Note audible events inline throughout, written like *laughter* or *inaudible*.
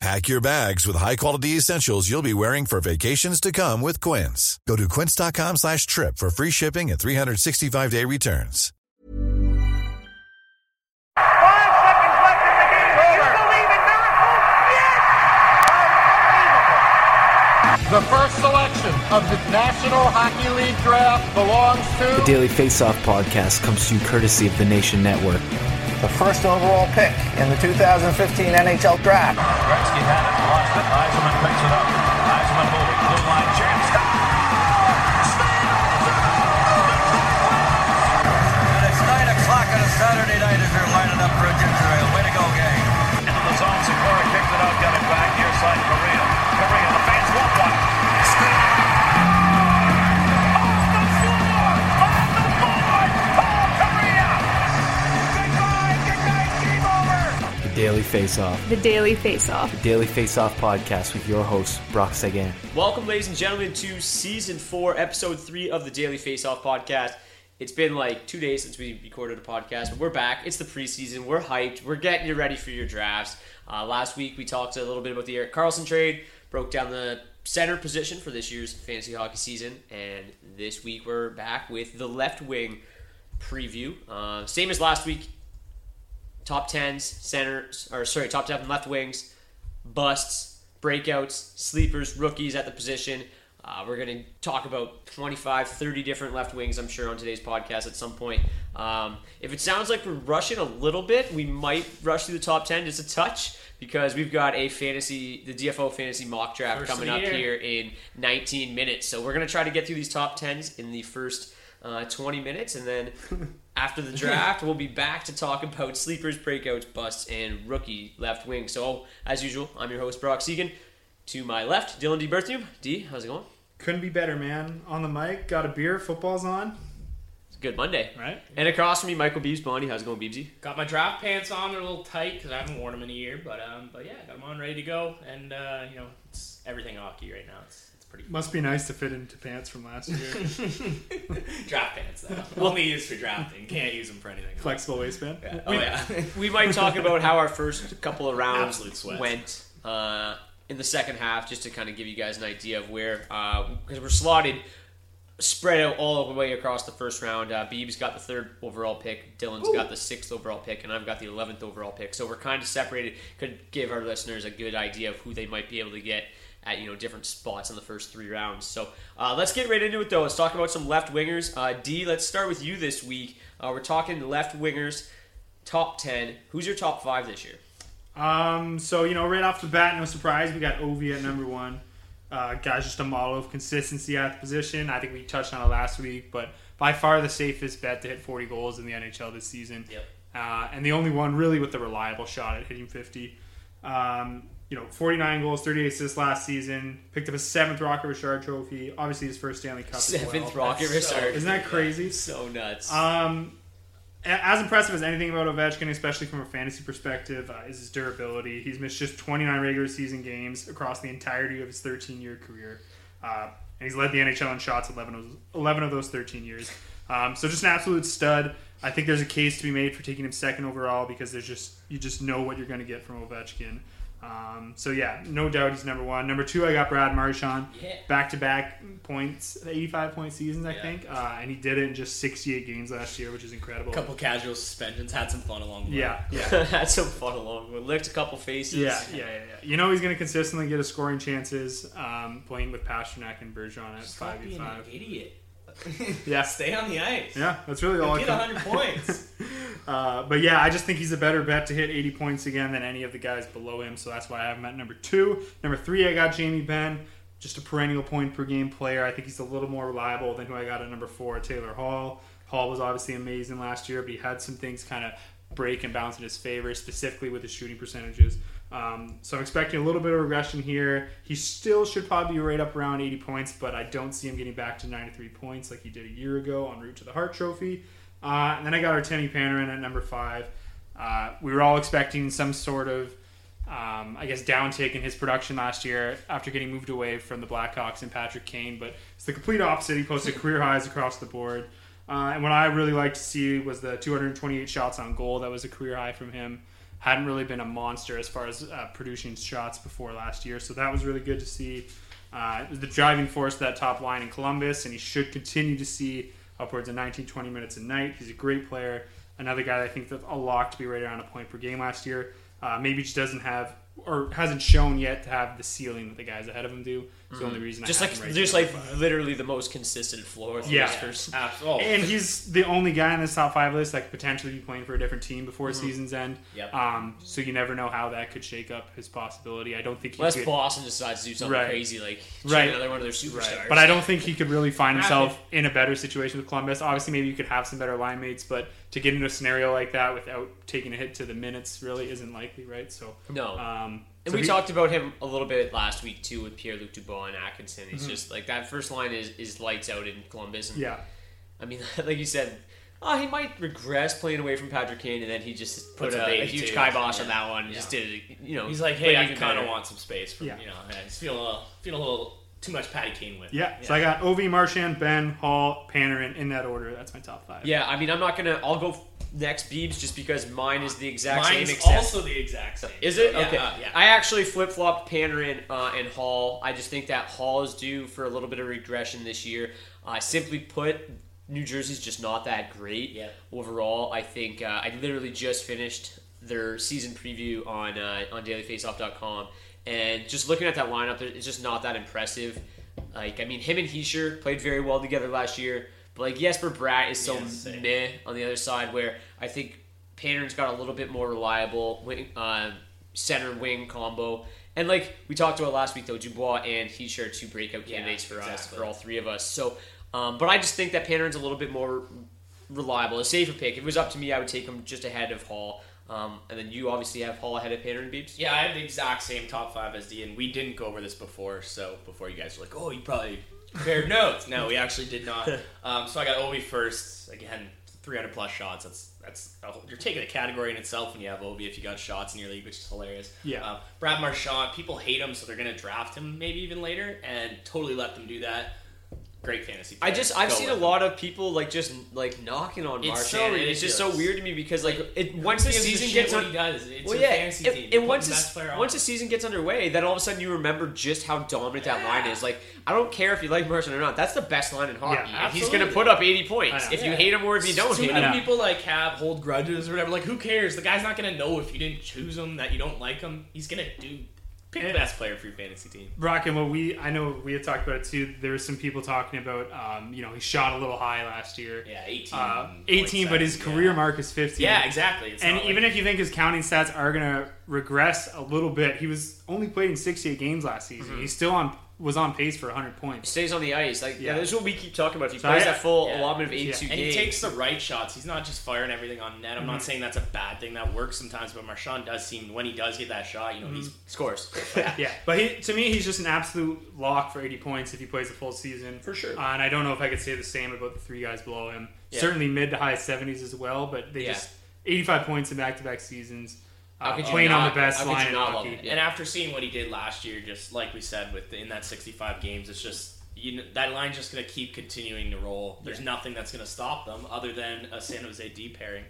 Pack your bags with high-quality essentials you'll be wearing for vacations to come with Quince. Go to quince.com slash trip for free shipping and 365-day returns. Five seconds left in the game. Do you believe in miracles? Yes! Unbelievable. The first selection of the National Hockey League draft belongs to... The to Daily Faceoff podcast comes to you courtesy of the Nation Network. the first overall pick in the 2015 NHL Draft. Gretzky had it, lost it. Eisenman picks it up. Eisenman moving. Blue line chance. And it's 9 o'clock on a Saturday night as they're lining up for a ginger ale. Way to go, gang. Into the zone. Sikora kicked it out. Got it back. Near side. Korea. The Off. The Daily Face Off. The Daily Face Off podcast with your host, Brock Sagan. Welcome, ladies and gentlemen, to season four, episode three of the Daily Face Off podcast. It's been like two days since we recorded a podcast, but we're back. It's the preseason. We're hyped. We're getting you ready for your drafts. Uh, last week, we talked a little bit about the Erik Karlsson trade, broke down the center position for this year's fantasy hockey season, and this week we're back with the left wing preview. Uh, same as last week. Top tens, centers, or sorry, top ten left wings, busts, breakouts, sleepers, rookies at the position. Uh, we're going to talk about 25, 30 different left wings, I'm sure, on today's podcast at some point. Um, if it sounds like we're rushing a little bit, we might rush through the top 10 just a touch because we've got a fantasy, the DFO fantasy mock draft First coming up year. here in 19 minutes. So we're going to try to get through these top 10s in the first uh, 20 minutes. And then *laughs* after the draft, we'll be back to talk about sleepers, breakouts, busts, and rookie left wing. So, as usual, I'm your host, Brock Segan. To my left, Dylan D. Berthium. D, how's it going? Couldn't be better, man. On the mic, got a beer, football's on. It's a good Monday. Right. And across from me, Michael Beebs Bondy. How's it going, Beebsy? Got my draft pants on. They're a little tight because I haven't worn them in a year. But um, but yeah, got them on, ready to go. And uh, you know, it's everything hockey right now. It's it's pretty Must be nice to fit into pants from last year. *laughs* draft pants though. Only used for drafting. Can't use them for anything. else. Flexible waistband. Yeah. Oh yeah. we might talk about how our first couple of rounds went uh, in the second half, just to kind of give you guys an idea of where, because we're slotted spread out all the way across the first round. Uh, Beebs got the third overall pick, Dylan's got the sixth overall pick, and I've got the eleventh overall pick. So we're kind of separated. Could give our listeners a good idea of who they might be able to get at you know different spots in the first three rounds. So uh, let's get right into it though. Let's talk about some left wingers. Uh, D, let's start with you this week. Uh, we're talking left wingers, top ten. Who's your top five this year? Um, so you know, right off the bat, no surprise, we got Ovi at number one. Uh, guy's just a model of consistency at the position. I think we touched on it last week, but by far the safest bet to hit 40 goals in the NHL this season. Yep. uh, and the only one really with the reliable shot at hitting 50. Um, you know, 49 goals, 38 assists last season. Picked up a seventh Rocket Richard trophy. Obviously, his first Stanley Cup. Seventh as well. Rocket That's Richard. Isn't that crazy? So nuts. Um, as impressive as anything about Ovechkin, especially from a fantasy perspective, uh, is his durability. He's missed just 29 regular season games across the entirety of his 13 year career. Uh, and he's led the NHL in shots 11 of, 11 of those 13 years. Um, so just an absolute stud. I think there's a case to be made for taking him second overall because there's just you just know what you're going to get from Ovechkin. Um, so yeah, no doubt he's number one. Number two, I got Brad Marchand, Yeah. back to back points, 85 point seasons, I Yeah. think, uh, and he did it in just 68 games last year, which is incredible. A couple casual suspensions, had some fun along the way. Yeah, *laughs* yeah. Had some fun along with licked a couple faces. Yeah, yeah, yeah, yeah. You know he's going to consistently get his scoring chances um, playing with Pastrnak and Bergeron at Stop five v being an five. idiot. *laughs* Yeah. Stay on the ice. Yeah, that's really all. You'll it get 100 points. *laughs* uh, but yeah, I just think he's a better bet to hit 80 points again than any of the guys below him. So that's why I have him at number two. Number three, I got Jamie Benn, just a perennial point per game player. I think he's a little more reliable than who I got at number four, Taylor Hall. Hall was obviously amazing last year, but he had some things kind of break and bounce in his favor, specifically with his shooting percentages. Um, so I'm expecting a little bit of regression here. He still should probably be right up around 80 points, but I don't see him getting back to 93 points like he did a year ago en route to the Hart Trophy. Uh, and then I got Artemi Panarin at number five. Uh, we were all expecting some sort of, um, I guess, downtick in his production last year after getting moved away from the Blackhawks and Patrick Kane, but it's the complete opposite. He posted career highs across the board. Uh, and what I really liked to see was the 228 shots on goal. That was a career high from him. Hadn't really been a monster as far as uh, producing shots before last year, so that was really good to see. Uh, the driving force of that top line in Columbus, and he should continue to see upwards of 19, 20 minutes a night. He's a great player. Another guy I think that's a lock to be right around a point per game last year. Uh, maybe just doesn't have or hasn't shown yet to have the ceiling that the guys ahead of him do. It's the only reason. Mm-hmm. Just I like right just there. like literally the most consistent floor. through Yeah. first- *laughs* Absolutely. And he's the only guy in this top five list that could potentially be playing for a different team before Mhm. season's end. Yep. Um, so you never know how that could shake up his possibility. I don't think he Unless could. Boston decides to do something Right. crazy, like trade Right. another one of their superstars. Right. But I don't think he could really find himself in a better situation with Columbus. Obviously, maybe you could have some better line mates, but to get into a scenario like that without taking a hit to the minutes really isn't likely, right? So No. Um, And so we he- talked about him a little bit last week too with Pierre Luc Dubois and Atkinson. He's Mhm. just like that first line is, is lights out in Columbus. And, Yeah. I mean, *laughs* like you said, oh, he might regress playing away from Patrick Kane, and then he just put Puts a, a a huge too. kibosh on that one. and Yeah. Just did it, you know. He's like, hey, I kind of want some space from, Yeah. you know, yeah, he's feeling a little, feeling a little too much Patty Kane with. yeah. So I got Ovi, Marchand, Benn, Hall, Panarin in that order. That's my top five. Yeah, I mean, I'm not gonna. I'll go next Beebs just because mine is the exact Mine's same. except- also the exact same. Is it yeah, okay? uh, yeah. I actually flip flopped Panarin uh, and Hall. I just think that Hall is due for a little bit of regression this year. Uh, simply put, New Jersey's just not that great Yeah. overall. I think uh, I literally just finished their season preview on uh, on DailyFaceoff.com, and just looking at that lineup, it's just not that impressive. Like I mean, him and Hischier played very well together last year, but like Jesper Bratt is so Yeah, same. meh on the other side. Where I think Panarin's got a little bit more reliable wing, uh, center wing combo. And like we talked about last week, though, Dubois and Hischier are two breakout Yeah, candidates for us, for all three of us. So, um, but I just think that Panarin's a little bit more reliable, a safer pick. If it was up to me, I would take him just ahead of Hall. Um, and then you obviously have Hall ahead of Panarin, Beeps. Yeah, I have the exact same top five as D, and we didn't go over this before. So before you guys were like, "Oh, you probably compared notes," no, we actually did not. *laughs* Um, so I got Ovi first. Again, 300 plus shots. That's that's a whole- you're taking a category in itself when you have Ovi if you got shots in your league, which is hilarious. Yeah. Um, Brad Marchand, people hate him, so they're gonna draft him maybe even later, and totally let them do that. Great fantasy. I just I've Go seen a with him. lot of people like just like knocking on It's Marchand, so and it's just so weird to me because like it once the season shit gets what on, he does. It's well, your yeah, fantasy and, team. and once the best player on. once the season gets underway, then all of a sudden you remember just how dominant that line is. Like I don't care if you like Marchand or not, that's the best line in hockey. Yeah, and he's going to put up eighty points I know. if you hate him or if you don't so hate many people like have hold grudges or whatever. Like, who cares? The guy's not gonna know if you didn't choose him that you don't like him. He's gonna do pick the best player for your fantasy team. Brock, and what we I know we had talked about it too. There was some people talking about, um, you know, he shot a little high last year. Yeah, eighteen. Uh, 18, but his career yeah. mark is 15. Yeah, exactly. It's and even like- if you think his counting stats are going to regress a little bit, he was only played in 68 games last season. Mm-hmm. He's still on was on pace for 100 points. Stays on the ice. Like yeah, Yeah. this is what we keep talking about. If he So plays I- that full Yeah. allotment of 82 And games, he takes the right shots. He's not just firing everything on net. I'm Mhm. not saying that's a bad thing. That works sometimes, but Marchand does seem when he does get that shot, you know, he scores. *laughs* yeah, but he, to me, he's just an absolute lock for 80 points if he plays the full season. For sure. Uh, and I don't know if I could say the same about the three guys below him. Yeah. Certainly mid to high 70s as well, but they Yeah. just 85 points in back to back seasons. How Uh, could you playing on the best line in not hockey. love it? And after seeing what he did last year, just like we said, with in that 65 games, it's just you know, that line's just going to keep continuing to roll. There's Yeah. nothing that's going to stop them other than a San Jose D pairing.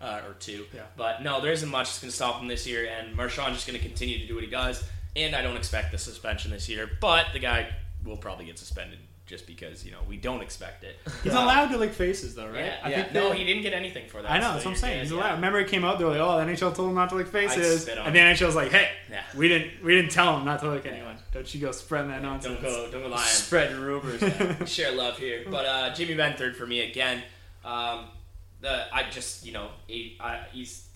Uh, or two, Yeah. but no, there isn't much that's going to stop him this year, and Marchand's just going to continue to do what he does. And I don't expect the suspension this year, but the guy will probably get suspended just because you know we don't expect it. *laughs* He's Uh, allowed to lick faces, though, right? Yeah, I yeah. think no, he didn't get anything for that. I know, so that's what I'm saying. He's yeah. allowed. Remember, it came out. They were like, "Oh, the NHL told him not to lick faces," and the. NHL's like, "Hey, Yeah. we didn't, we didn't tell him not to lick anyone. Don't you go spreading that nonsense." Don't go, don't go lying. Spreading rumors. *laughs* Share love here, but uh, Jimmy third for me again. Um, the I just you know he, I, he's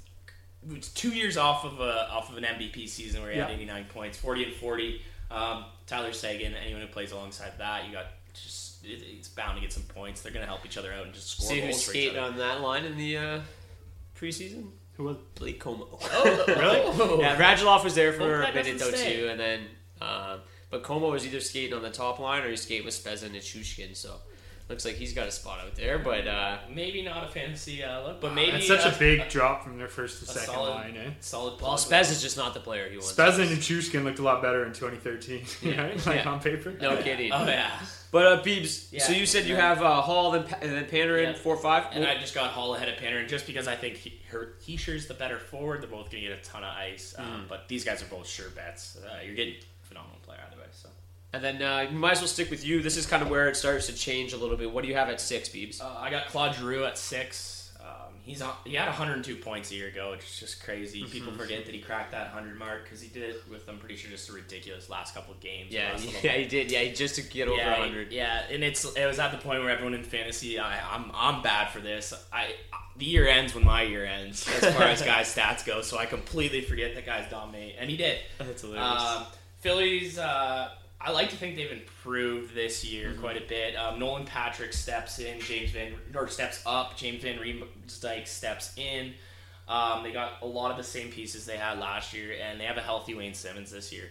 it's two years off of a off of an MVP season where he had 89 points, 40 and 40. Um, Tyler Seguin, anyone who plays alongside that, you got just it, it's bound to get some points. They're gonna help each other out and just score See goals who's for each skating other. on that line in the uh, preseason? Who was Blake Comeau? *laughs* Oh, really? *laughs* yeah, Radulov was there Hope for a that minute though doesn't stay. too, and then um, but Comeau was either skating on the top line or he skated with Spezza and Shushkin, so looks like he's got a spot out there. But uh, maybe not a fantasy uh, look, but maybe That's such uh, a big drop from their first to second solid, line, eh? Solid. well, plug. Spez is just not the player he wants. Spezza and Chushkin looked a lot better in 2013, *laughs* Yeah. right? Like Yeah. on paper. No kidding. Oh yeah. But uh, Beebs, Yeah. so you said you have uh, Hall and, Pa- and then Panarin Yeah. four five. And I just got Hall ahead of Panarin just because I think he, her, Hischier's the better forward. They're both going to get a ton of ice, um, Mm. but these guys are both sure bets. Uh, you're getting a phenomenal player either way. So and then uh, you might as well stick with you. This is kind of where it starts to change a little bit. What do you have at six, Beebs? uh, I got Claude Giroux at six. Um, he's on, he had 102 points a year ago, which is just crazy. People Mhm. forget that he cracked that 100 mark because he did it with I'm pretty sure just a ridiculous last couple of games. Yeah, *laughs* yeah, he did. Yeah, he just to get over yeah, 100. Yeah, and it's it was at the point where everyone in fantasy, I, I'm I'm bad for this. I the year ends when my year ends as far as *laughs* guys' stats go, so I completely forget that guys dominate, and he did. That's hilarious. Um, Phillies, uh, I like to think they've improved this year Mm-hmm. quite a bit. Um, Nolan Patrick steps in, James Van or steps up, James Van Riemsdyk steps in. Um, they got a lot of the same pieces they had last year, and they have a healthy Wayne Simmonds this year.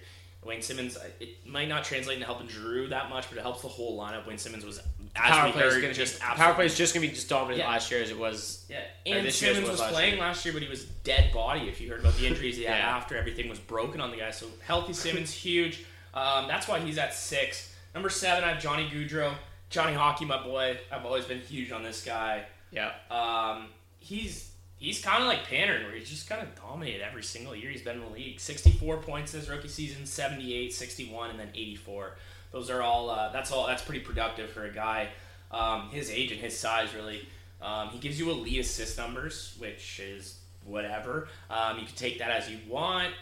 Wayne Simmonds, it might not translate into helping Drew that much, but it helps the whole lineup. Wayne Simmonds was, as Power we play is heard, just power play is just gonna be just dominant Yeah. last year as it was. yeah, and this year as Simmonds was, last playing year. last year, but he was dead body. If you heard about the injuries he had *laughs* Yeah. after, everything was broken on the guy. So healthy Simmonds, *laughs* huge. Um, that's why he's at six. Number seven, I have Johnny Gaudreau. Johnny Hockey, my boy. I've always been huge on this guy. Yeah. Um, he's he's kind of like Panarin, where he's just kind of dominated every single year he's been in the league. 64 points his rookie season, 78, 61, and then 84. Those are all. Uh, that's all. That's pretty productive for a guy um, his age and his size. Really, um, he gives you elite assist numbers, which is whatever. Um, you can take that as you want.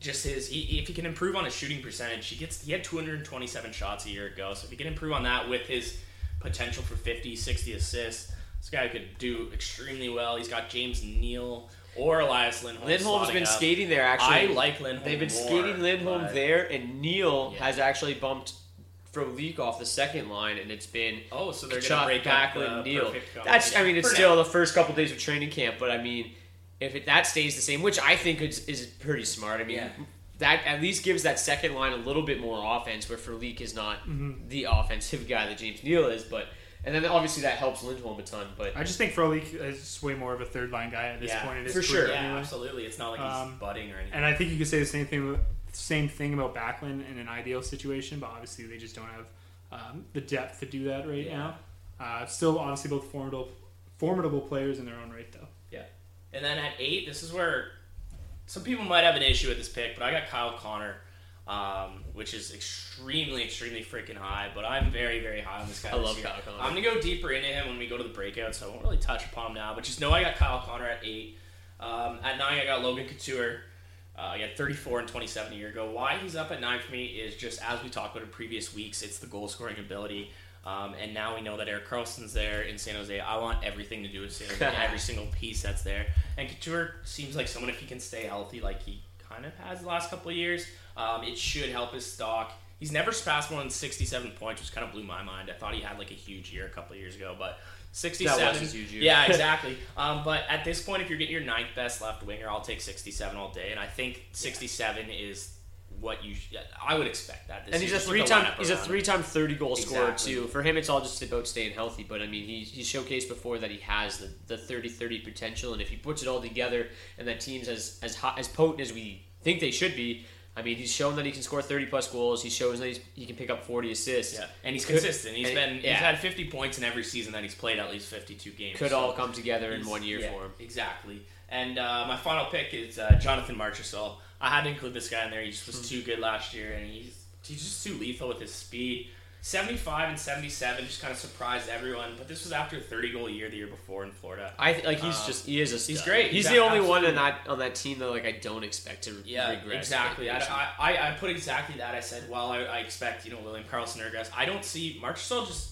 Just his he, if he can improve on his shooting percentage, he gets he had 227 shots a year ago. So if he can improve on that with his potential for 50, 60 assists, this guy could do extremely well. He's got James Neal or Elias Lindholm. Lindholm's been up. skating there actually. I like Lindholm. They've been more, skating Lindholm but- there, and Neal has actually bumped Frolik off the second line, and it's been Oh, so they're Tkachuk, gonna break up Backlund, the Neal. That's I mean it's For still now. the first couple days of training camp, but I mean if it, that stays the same, which I think is, is pretty smart. I mean. Yeah. That at least gives that second line a little bit more offense, where Frolik is not Mhm. the offensive guy that James Neal is. But and then obviously that helps Lindholm a ton. But I just think Frolik is way more of a third line guy at this Yeah, point in his for career. sure. Yeah, anyway. absolutely. It's not like he's Um, budding or anything. And I think you could say the same thing, same thing about Backlund in an ideal situation, but obviously they just don't have um, the depth to do that right Yeah. now. Uh, still, obviously, both formidable, formidable players in their own right, though. And then at eight, this is where some people might have an issue with this pick, but I got Kyle Connor, um, which is extremely, extremely freaking high. But I'm very, very high on this guy. I this love year. Kyle Connor. I'm gonna go deeper into him when we go to the breakout, so I won't really touch upon him now. But just know I got Kyle Connor at eight. Um, at nine, I got Logan Couture. Uh, he had 34 and 27 a year ago. Why he's up at nine for me is just as we talked about in previous weeks, it's the goal scoring ability. Um, and now we know that Erik Karlsson's there in San Jose. I want everything to do with San Jose, every *laughs* single piece that's there. And Couture seems like someone if he can stay healthy, like he kind of has the last couple of years. Um, it should help his stock. He's never surpassed more than 67 points, which kind of blew my mind. I thought he had like a huge year a couple of years ago, but 67. That was his huge year. Yeah, *laughs* exactly. um, but at this point, if you're getting your ninth best left winger, I'll take 67 all day, and I think 67 is what you. Sh- I would expect that. This and he's a year, just three-time he's a three-time thirty-goal scorer Exactly. too. For him, it's all just about staying healthy. But I mean, he he's showcased before that he has the, the 30-30 potential, and if he puts it all together, and that team's as as hot, as potent as we think they should be. I mean, he's shown that he can score 30 plus goals. He shows that he's, he can pick up 40 assists. Yeah, and he's consistent. He's and- been he's had 50 points in every season that he's played at least 52 games. Could So all come together in one year yeah, for him. Exactly. And uh, my final pick is uh, Jonathan Marchessault. I had to include this guy in there. He just Hmm. was too good last year, and he's he's just too lethal with his speed. 75 and 77 just kind of surprised everyone, but this was after a 30 goal year the year before in Florida. I th- like he's Um, just he is a he's great. He's He's the only one absolutely- in that on that team that like I don't expect to Yeah, regress. exactly. I, I, I, I put exactly that. I said, well, I, I expect you know William Karlsson to regress. I don't see Marchessault just.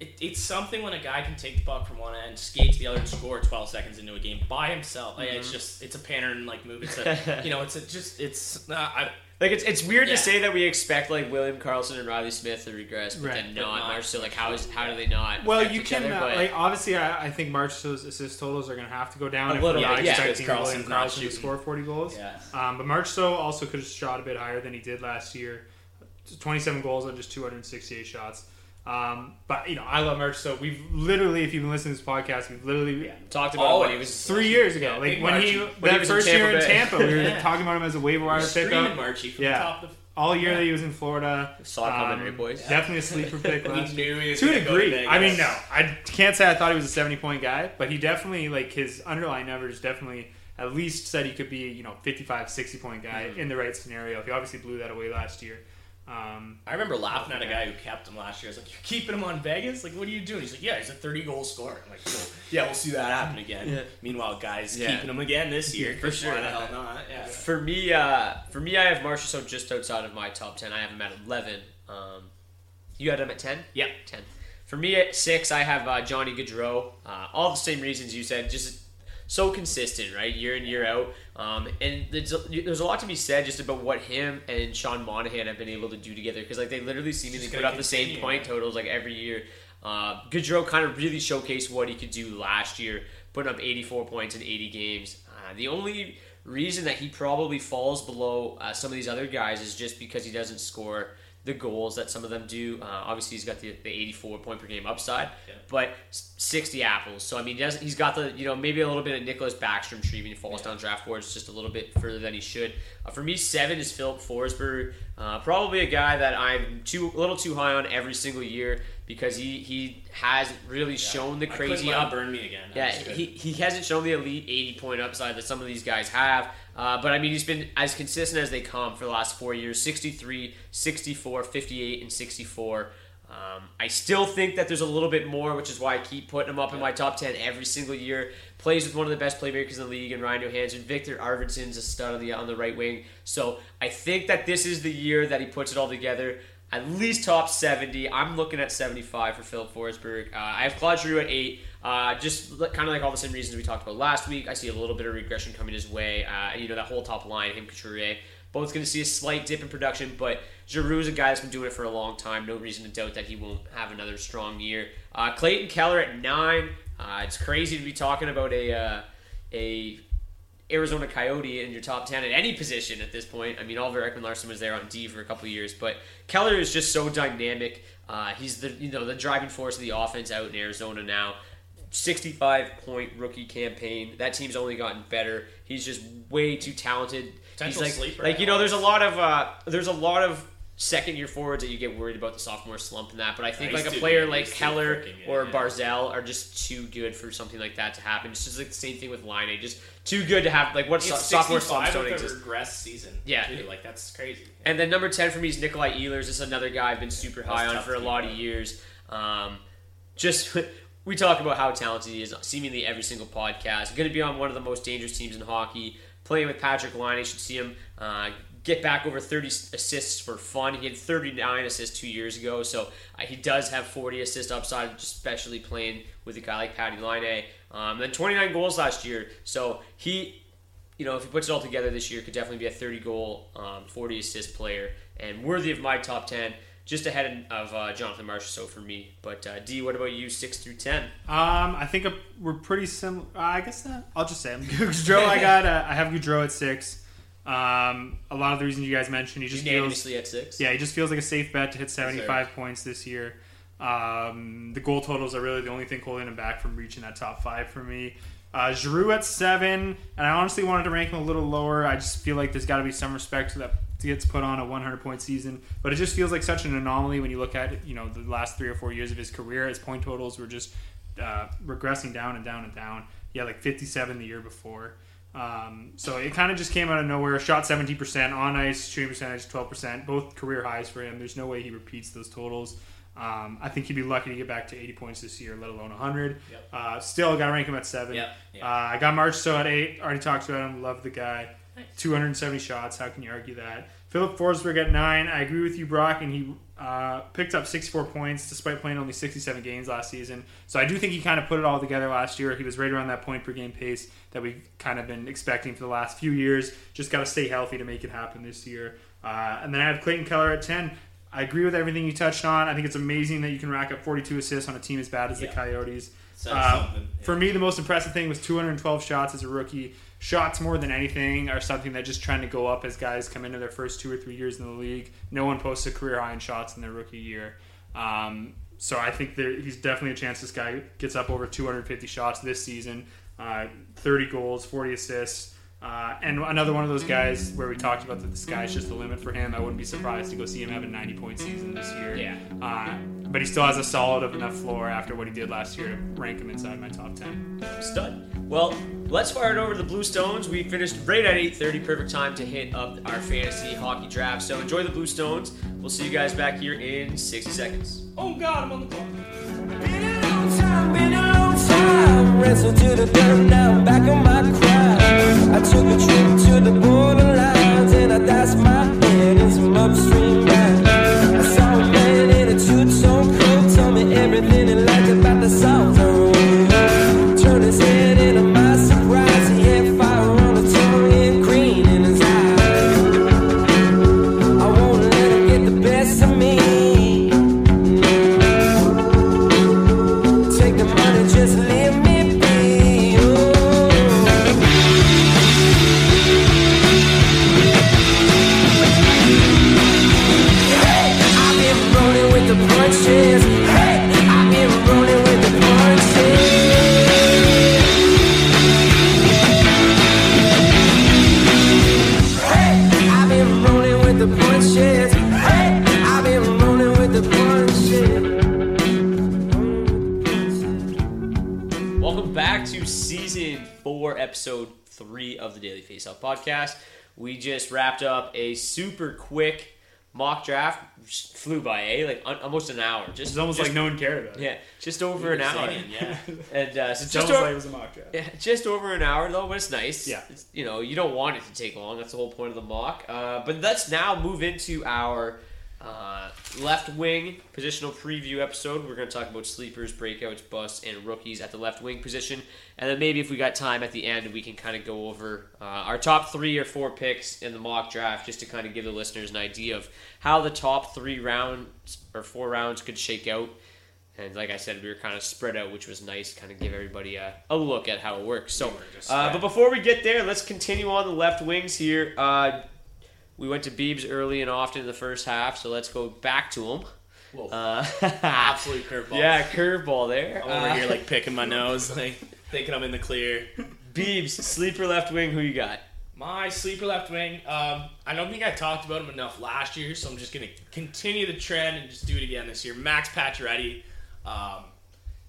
It, it's something when a guy can take the puck from one end, skate to the other, and score 12 seconds into a game by himself. Like, It's Mhm. just it's a pattern like move. It's a *laughs* you know it's a, just it's uh, I, Like it's it's weird Yeah. to say that we expect like William Karlsson and Reilly Smith to regress, but Right. then But not. not. Marshall, like how is how do they not? Well, you can other? uh, But- like obviously. I, I think Marchessault's assist totals are going to have to go down A if little we're not bit, yeah, expecting because William Karlsson to score 40 goals. Yeah. Um, but Marchessault also could have shot a bit higher than he did last year. 27 goals on just 268 shots. Um, but you know, I love merch, so We've literally, if you've been listening to this podcast, we've literally talked about him when he was three years ago, Yeah, like when he Marchie. When he that was in first year in Tampa we were *laughs* Yeah. talking about him as a waiver wire pickup. Marchie from Yeah. the top of All year that he was in Florida, Saw it coming, boys? Definitely a sleeper pick. *laughs* We last knew he was to a gonna go to degree. I mean, no, I can't say I thought he was a seventy point guy, but he definitely like his underlying numbers definitely at least said he could be you know 55, 60 point guy Mm-hmm. in the right scenario. He obviously blew that away last year. Um, I remember laughing at a guy who kept him last year. I was like, "You're keeping him on Vegas? Like, what are you doing?" He's like, "Yeah, he's a 30 goal scorer." I'm like, "Cool. "Yeah, we'll see that happen again." Yeah. Meanwhile, guys Yeah. keeping him again this year For sure. Why the hell not? Yeah. For me, uh, for me, I have Marshall just outside of my top ten. I have him at eleven. Um, you had him at ten. Yep. ten. For me at six, I have uh, Johnny Gaudreau. Uh, all the same reasons you said. Just so consistent, right? Year in year out. Um, and there's a, there's a lot to be said just about what him and Sean Monahan have been able to do together because like they literally seemingly put up the same point yeah. totals like every year. Uh, kind of really showcased what he could do last year, putting up 84 points in 80 games. Uh, the only reason that he probably falls below uh, some of these other guys is just because he doesn't score the goals that some of them do. Uh, obviously, he's got the, the 84 point per game upside, but 60 apples. So I mean, he doesn't, he's got the you know maybe a little bit of Nicklas Backstrom treatment. He falls down draft boards just a little bit further than he should. Uh, for me, seven is Filip Forsberg. Uh, probably a guy that I'm too a little too high on every single year because he he has really shown the crazy up. burn me again. Yeah, That he, he hasn't shown the elite 80 point upside that some of these guys have. Uh, but I mean, he's been as consistent as they come for the last four years 63, 64, 58, and 64. Um, I still think that there's a little bit more, which is why I keep putting him up in my top 10 every single year. Plays with one of the best playmakers in the league, and Ryan Johansen. Viktor Arvidsson's a stud on the, on the right wing. So I think that this is the year that he puts it all together. At least top 70. I'm looking at 75 for Filip Forsberg. Uh, I have Claude Giroux at 8. Uh, just kind of like all the same reasons we talked about last week. I see a little bit of regression coming his way. Uh, you know, that whole top line, him, Couturier, both going to see a slight dip in production, but Giroux is a guy that's been doing it for a long time. No reason to doubt that he won't have another strong year. Uh, Clayton Keller at 9. Uh, it's crazy to be talking about a, uh, a Arizona Coyote in your top 10 at any position at this point. I mean, Oliver Ekman Larsson was there on D for a couple years, but Keller is just so dynamic. Uh, he's the you know the driving force of the offense out in Arizona now. 65 point rookie campaign. That team's only gotten better. He's just way too talented. Potential He's like, sleeper. like you know, there's a lot of uh, there's a lot of second year forwards that you get worried about the sophomore slump and that. But I think like a too player like Keller or yeah. Barzal are just too good for something like that to happen. It's just like the same thing with Laine. Just too good to have like what so- sophomore 65 slumps don't exist. regress season. Yeah. too. like that's crazy. And then number 10 for me is Nikolaj Ehlers. This is another guy I've been super high on for a lot of years. Um, just, *laughs* we talk about how talented he is seemingly every single podcast. Going to be on one of the most dangerous teams in hockey. Playing with Patrik Laine, should see him uh, get back over 30 assists for fun. He had 39 assists two years ago, so uh, he does have 40 assist upside, especially playing with a guy like Patty Laine. Um, then 29 goals last year, so he you know, if he puts it all together this year, could definitely be a 30 goal, um, 40 assist player and worthy of my top 10. Just ahead of uh, Jonathan so for me. But uh, D, what about you, six through ten? Um, I think we're pretty similar. I guess uh, I'll just say I'm *laughs* Gaudreau. I got uh, I have Gaudreau at six. Um, a lot of the reasons you guys mentioned, he just feels, at six. Yeah, he just feels like a safe bet to hit 75 points this year. Um, the goal totals are really the only thing holding him back from reaching that top five for me. Uh, Giroux at seven, and I honestly wanted to rank him a little lower. I just feel like there's got to be some respect to that gets put on a 100 point season, but it just feels like such an anomaly when you look at you know the last three or four years of his career. His point totals were just uh, regressing down and down and down. He had like 57 the year before. Um, so it kind of just came out of nowhere. Shot 70% on ice, shooting percentage 12%, both career highs for him. There's no way he repeats those totals. Um, I think he'd be lucky to get back to 80 points this year, let alone 100. Yep. Uh, still, got to rank him at seven. Yep. Yep. Uh, I got Marchessault at eight. Already talked about him. Love the guy. 270 shots. How can you argue that? Filip Forsberg at nine. I agree with you, Brock, and he uh, picked up 64 points despite playing only 67 games last season. So I do think he kind of put it all together last year. He was right around that point per game pace that we've kind of been expecting for the last few years. Just got to stay healthy to make it happen this year. Uh, and then I have Clayton Keller at 10. I agree with everything you touched on. I think it's amazing that you can rack up 42 assists on a team as bad as Yeah. the Coyotes. Uh, something, For me, the most impressive thing was 212 shots as a rookie. Shots more than anything are something that just trying to go up as guys come into their first two or three years in the league. No one posts a career high in shots in their rookie year. Um, so I think there, he's definitely a chance this guy gets up over 250 shots this season. Uh, 30 goals, 40 assists. Uh, and another one of those guys where we talked about that the sky's just the limit for him. I wouldn't be surprised to go see him have a 90 point season this year. Yeah. Uh, but he still has a solid of enough floor after what he did last year to rank him inside my top 10. Stud. Well, let's fire it over to the Blue Stones. We finished right at 8:30, perfect time to hit up our fantasy hockey draft. So enjoy the Blue Stones. We'll see you guys back here in 60 seconds. Oh God, I'm on the clock. Wrestled to the dirt, now I'm back on my grind. I took a trip to the borderlines and I dashed my head in some upstream ride. Quick mock draft. Flew by, eh? Like un- almost an hour. Just It's almost just- like no one cared about it. Yeah, just over an hour. Saying, yeah. *laughs* and uh, so It's just almost over, like it was a mock draft. yeah, just over an hour though, but it's nice. Yeah. It's, you know, you don't want it to take long. That's the whole point of the mock. Uh, but let's now move into our uh, left wing positional preview episode. We're going to talk about sleepers, breakouts, busts, and rookies at the left wing position. And then maybe if we got time at the end, we can kind of go over uh, our top three or four picks in the mock draft just to kind of give the listeners an idea of how the top three rounds or four rounds could shake out. And like I said, we were kind of spread out, which was nice, kind of give everybody a, a look at how it works. So, uh, but before we get there, let's continue on the left wings here. We went to Beebs early and often in the first half, so let's go back to him. Whoa. Uh, *laughs* Absolute curveball. Yeah, curveball there. I'm over Uh, here like picking my *laughs* nose, like thinking I'm in the clear. Beebs, sleeper left wing, who you got? My sleeper left wing. Um, I don't think I talked about him enough last year, so I'm just going to continue the trend and just do it again this year. Max Pacioretty. Um,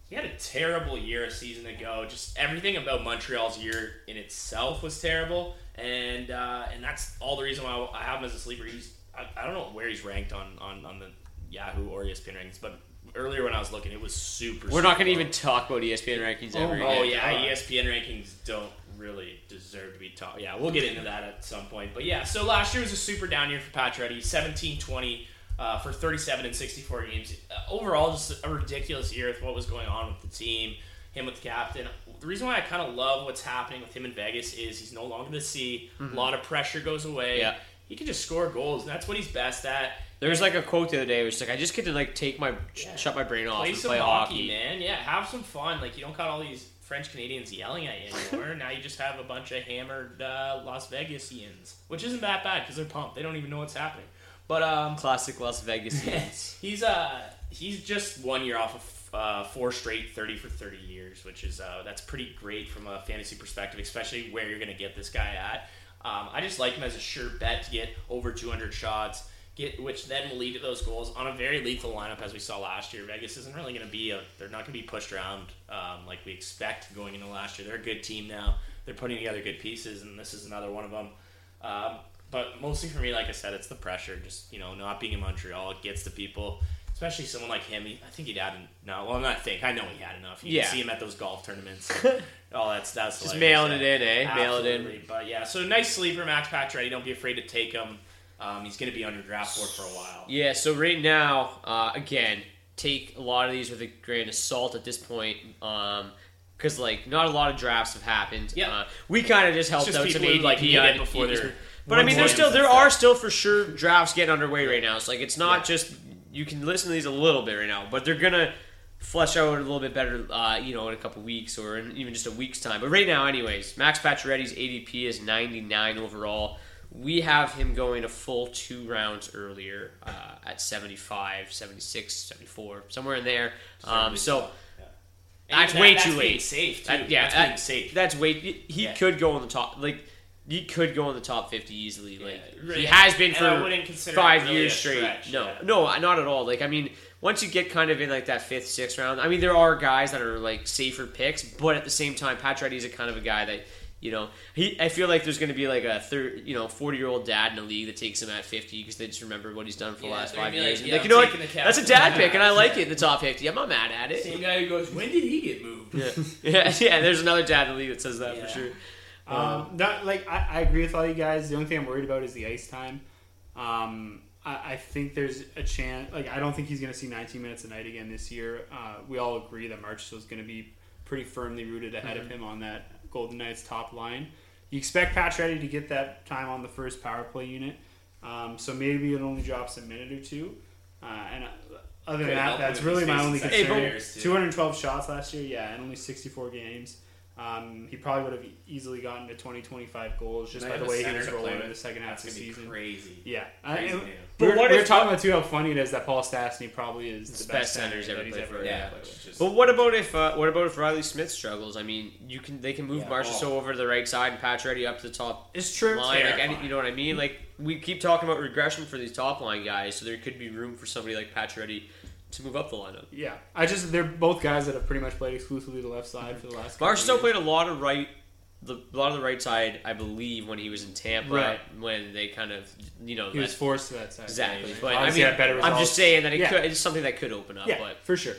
he had a terrible year a season ago. Just everything about Montreal's year in itself was terrible, and uh, and that's all the reason why I have him as a sleeper. He's I, I don't know where he's ranked on, on, on the Yahoo or ESPN rankings, but earlier when I was looking, it was super. We're not going to even talk about ESPN rankings ever Oh again. yeah, ESPN rankings don't really deserve to be talked. Yeah, we'll get into that at some point. But yeah, so last year was a super down year for Pacioretty, 17-20 uh, for 37 and 64 games. Uh, overall, just a ridiculous year with what was going on with the team, him with the captain. The reason why I kind of love what's happening with him in Vegas is he's no longer the C. Mhm. A lot of pressure goes away. Yeah. He can just score goals, and that's what he's best at. There was like a quote the other day, which like I just get to like take my shut my brain off play and some play hockey, hockey. man. Yeah, have some fun. Like you don't got all these French Canadians yelling at you anymore. *laughs* now you just have a bunch of hammered uh, Las Vegasians, which isn't that bad because they're pumped. They don't even know what's happening. But um, Classic Las Vegas. *laughs* he's uh he's just one year off of uh, four straight 30 for 30 years which is uh, that's pretty great from a fantasy perspective especially where you're going to get this guy at. Um, i just like him as a sure bet to get over 200 shots get which then will lead to those goals. On a very lethal lineup as we saw last year vegas isn't really going to be a they're not going to be pushed around um, like we expect going into last year. They're a good team now. They're putting together good pieces and this is another one of them. Um, but mostly for me, like I said, it's the pressure. Just you know, not being in Montreal, it gets to people, especially someone like him. He, I think he'd had no. Well, not think. I know he had enough. You Yeah. can see him at those golf tournaments. *laughs* all that's that's Just mailing it in, eh? Mail it in. But yeah, so nice sleeper, Max Pacioretty. Don't be afraid to take him. Um, he's going to be on your draft board for a while. Yeah, so right now, uh, again, take a lot of these with a grain of salt at this point. Um, because like not a lot of drafts have happened. Yeah, uh, we kind of just helped just out some ADP like, on before. But I mean, there's still there are still for sure drafts getting underway right now. So like it's not just you can listen to these a little bit right now, but they're gonna flesh out a little bit better, uh, you know, in a couple weeks or in even just a week's time. But right now, anyways, Max Pacioretty's ADP is 99 overall. We have him going a full two rounds earlier uh, at 75, 76, 74, somewhere in there. Um, so that's that- way too late. safe, too. That- yeah, That's that- being safe. That's way. He Yeah. could go in the top. Like he could go in the top fifty easily. Like he has been for five really years straight. stretch, no, yeah. no, not at all. Like I mean, once you get kind of in like that fifth, sixth round, I mean, there are guys that are like safer picks, but at the same time, Pacioretty is a kind of a guy that. You know, he. I feel like there's going to be like a third, you know, forty year old dad in the league that takes him at fifty because they just remember what he's done for the last five like, years. Yeah, like, you know what? That's a dad pick, and I like Yeah. it in the *laughs* top fifty. I'm not mad at it. Same guy who goes, when did he get moved? Yeah, yeah, *laughs* yeah. There's another dad in the league that says that for sure. Um, that, like I, I agree with all you guys. The only thing I'm worried about is the ice time. Um, I, I think there's a chance. Like I don't think he's going to see 19 minutes a night again this year. Uh, we all agree that Marchessault is going to be pretty firmly rooted ahead of Mhm. him on that Golden Knights top line. You expect Pacioretty to get that time on the first power play unit, um, so maybe it only drops a minute or two. Uh, and uh, other than Could that, that's really my only concern. 212 shots last year, yeah, and only 64 games. Um, he probably would have easily gotten to 20, 25 goals just Might by the way he was rolling in the second half of the season. crazy. Yeah. Crazy I, news. but But what we were if- talking about too how funny it is that Paul Stastny probably is the, the best, best centers center ever that he's played ever for. played Yeah. with. But what about if uh, what about if Reilly Smith struggles? I mean, you can they can move Yeah, Marchessault oh. over to the right side and Pacioretty up to the top. It's true. line. Like, any, you know what I mean? Like we keep talking about regression for these top line guys, so there could be room for somebody like Pacioretty to move up the lineup. Yeah, I just they're both guys that have pretty much played exclusively the left side mm-hmm. for the last. couple of Marchessault years. played a lot of right, the a lot of the right side, I believe, when he was in Tampa. Right. When they kind of, you know, He was forced to that side. Exactly, but I obviously mean, had better I'm just saying that it Yeah. could, it's something that could open up. Yeah, but for sure.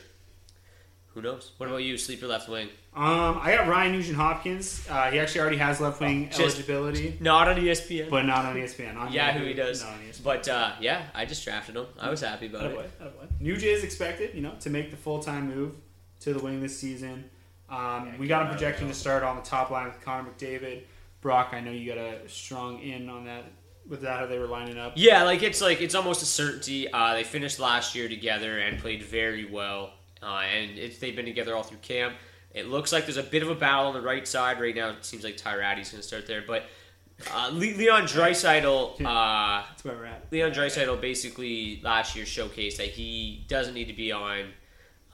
Who knows? What about you, sleeper left wing? Um, I got Ryan Nugent Hopkins. Uh, he actually already has left wing Just eligibility, Not on ESPN, but not on ESPN. On yeah, who he does. Not on ESPN. But uh, yeah, I just drafted him. I was happy about Attaboy, it. attaboy. Jay is expected, you know, to make the full time move to the wing this season. Um, we got him projecting to start on the top line with Connor McDavid. Brock, I know you got a strong in on that. With that, how they were lining up. Yeah, like it's like it's almost a certainty. Uh, they finished last year together and played very well, uh, and it's, they've been together all through camp. It looks like there's a bit of a battle on the right side right now. It seems like Ty Rattie's going to start there, but uh, Leon Draisaitl, *laughs* uh, That's where we're at. Leon Draisaitl basically last year showcased that he doesn't need to be on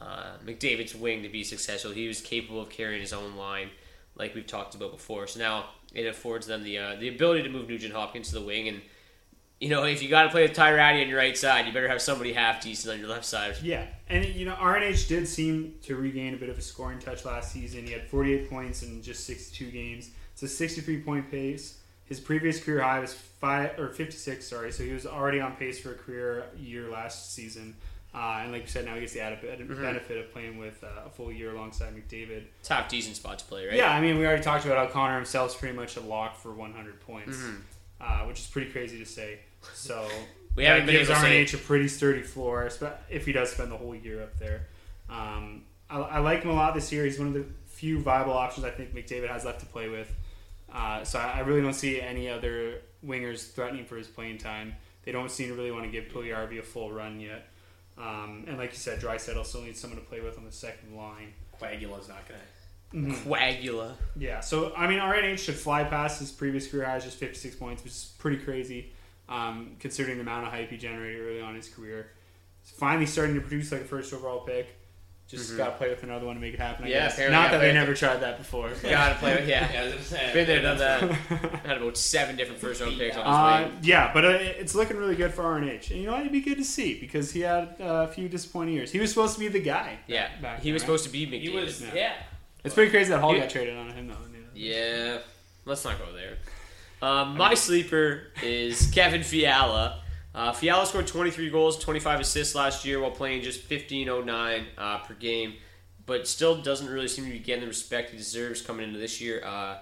uh, McDavid's wing to be successful. He was capable of carrying his own line, like we've talked about before. So now it affords them the uh, the ability to move Nugent Hopkins to the wing, and you know if you got to play with Ty Tyratty on your right side, you better have somebody half decent on your left side. Yeah, and you know RNH did seem to regain a bit of a scoring touch last season. He had 48 points in just 62 games. It's a 63 point pace. His previous career high was five or 56. Sorry, so he was already on pace for a career year last season. Uh, and like you said, now he gets the added Mhm. benefit of playing with uh, a full year alongside McDavid. Half decent spot to play, right? Yeah, I mean, we already talked about how Connor himself is pretty much a lock for 100 points, Mhm. Uh, which is pretty crazy to say. So *laughs* We that haven't been gives able to say- RNH a pretty sturdy floor, espe- if he does spend the whole year up there. Um, I, I like him a lot this year. He's one of the few viable options I think McDavid has left to play with. Uh, so I, I really don't see any other wingers threatening for his playing time. They don't seem to really want to give Puljujarvi a full run yet. Um, and like you said, Draisaitl still needs someone to play with on the second line. Coagula's not gonna. Mhm. Coagula. Yeah, so I mean, RNH should fly past his previous career highs, just 56 points, which is pretty crazy, um, considering the amount of hype he generated early on in his career. He's finally starting to produce like a first overall pick. Just Mhm. got to play with another one to make it happen. I Yeah, guess. not that they never with- tried that before. Gotta play with yeah. *laughs* Yeah, I was gonna say, Been there, done that. *laughs* Had about seven different first round picks on his Uh, yeah, but uh, it's looking really good for RNH, and you know it'd be good to see because he had uh, a few disappointing years. He was supposed to be the guy. Yeah, back he then, was right? supposed to be McDavid. He was yeah. It's pretty crazy that Hall He- got traded on him though. Yeah, let's not go there. Um, my sleeper is Kevin Fiala. Uh, Fiala scored 23 goals, 25 assists last year while playing just 15.09 uh, per game, but still doesn't really seem to be getting the respect he deserves coming into this year. Uh,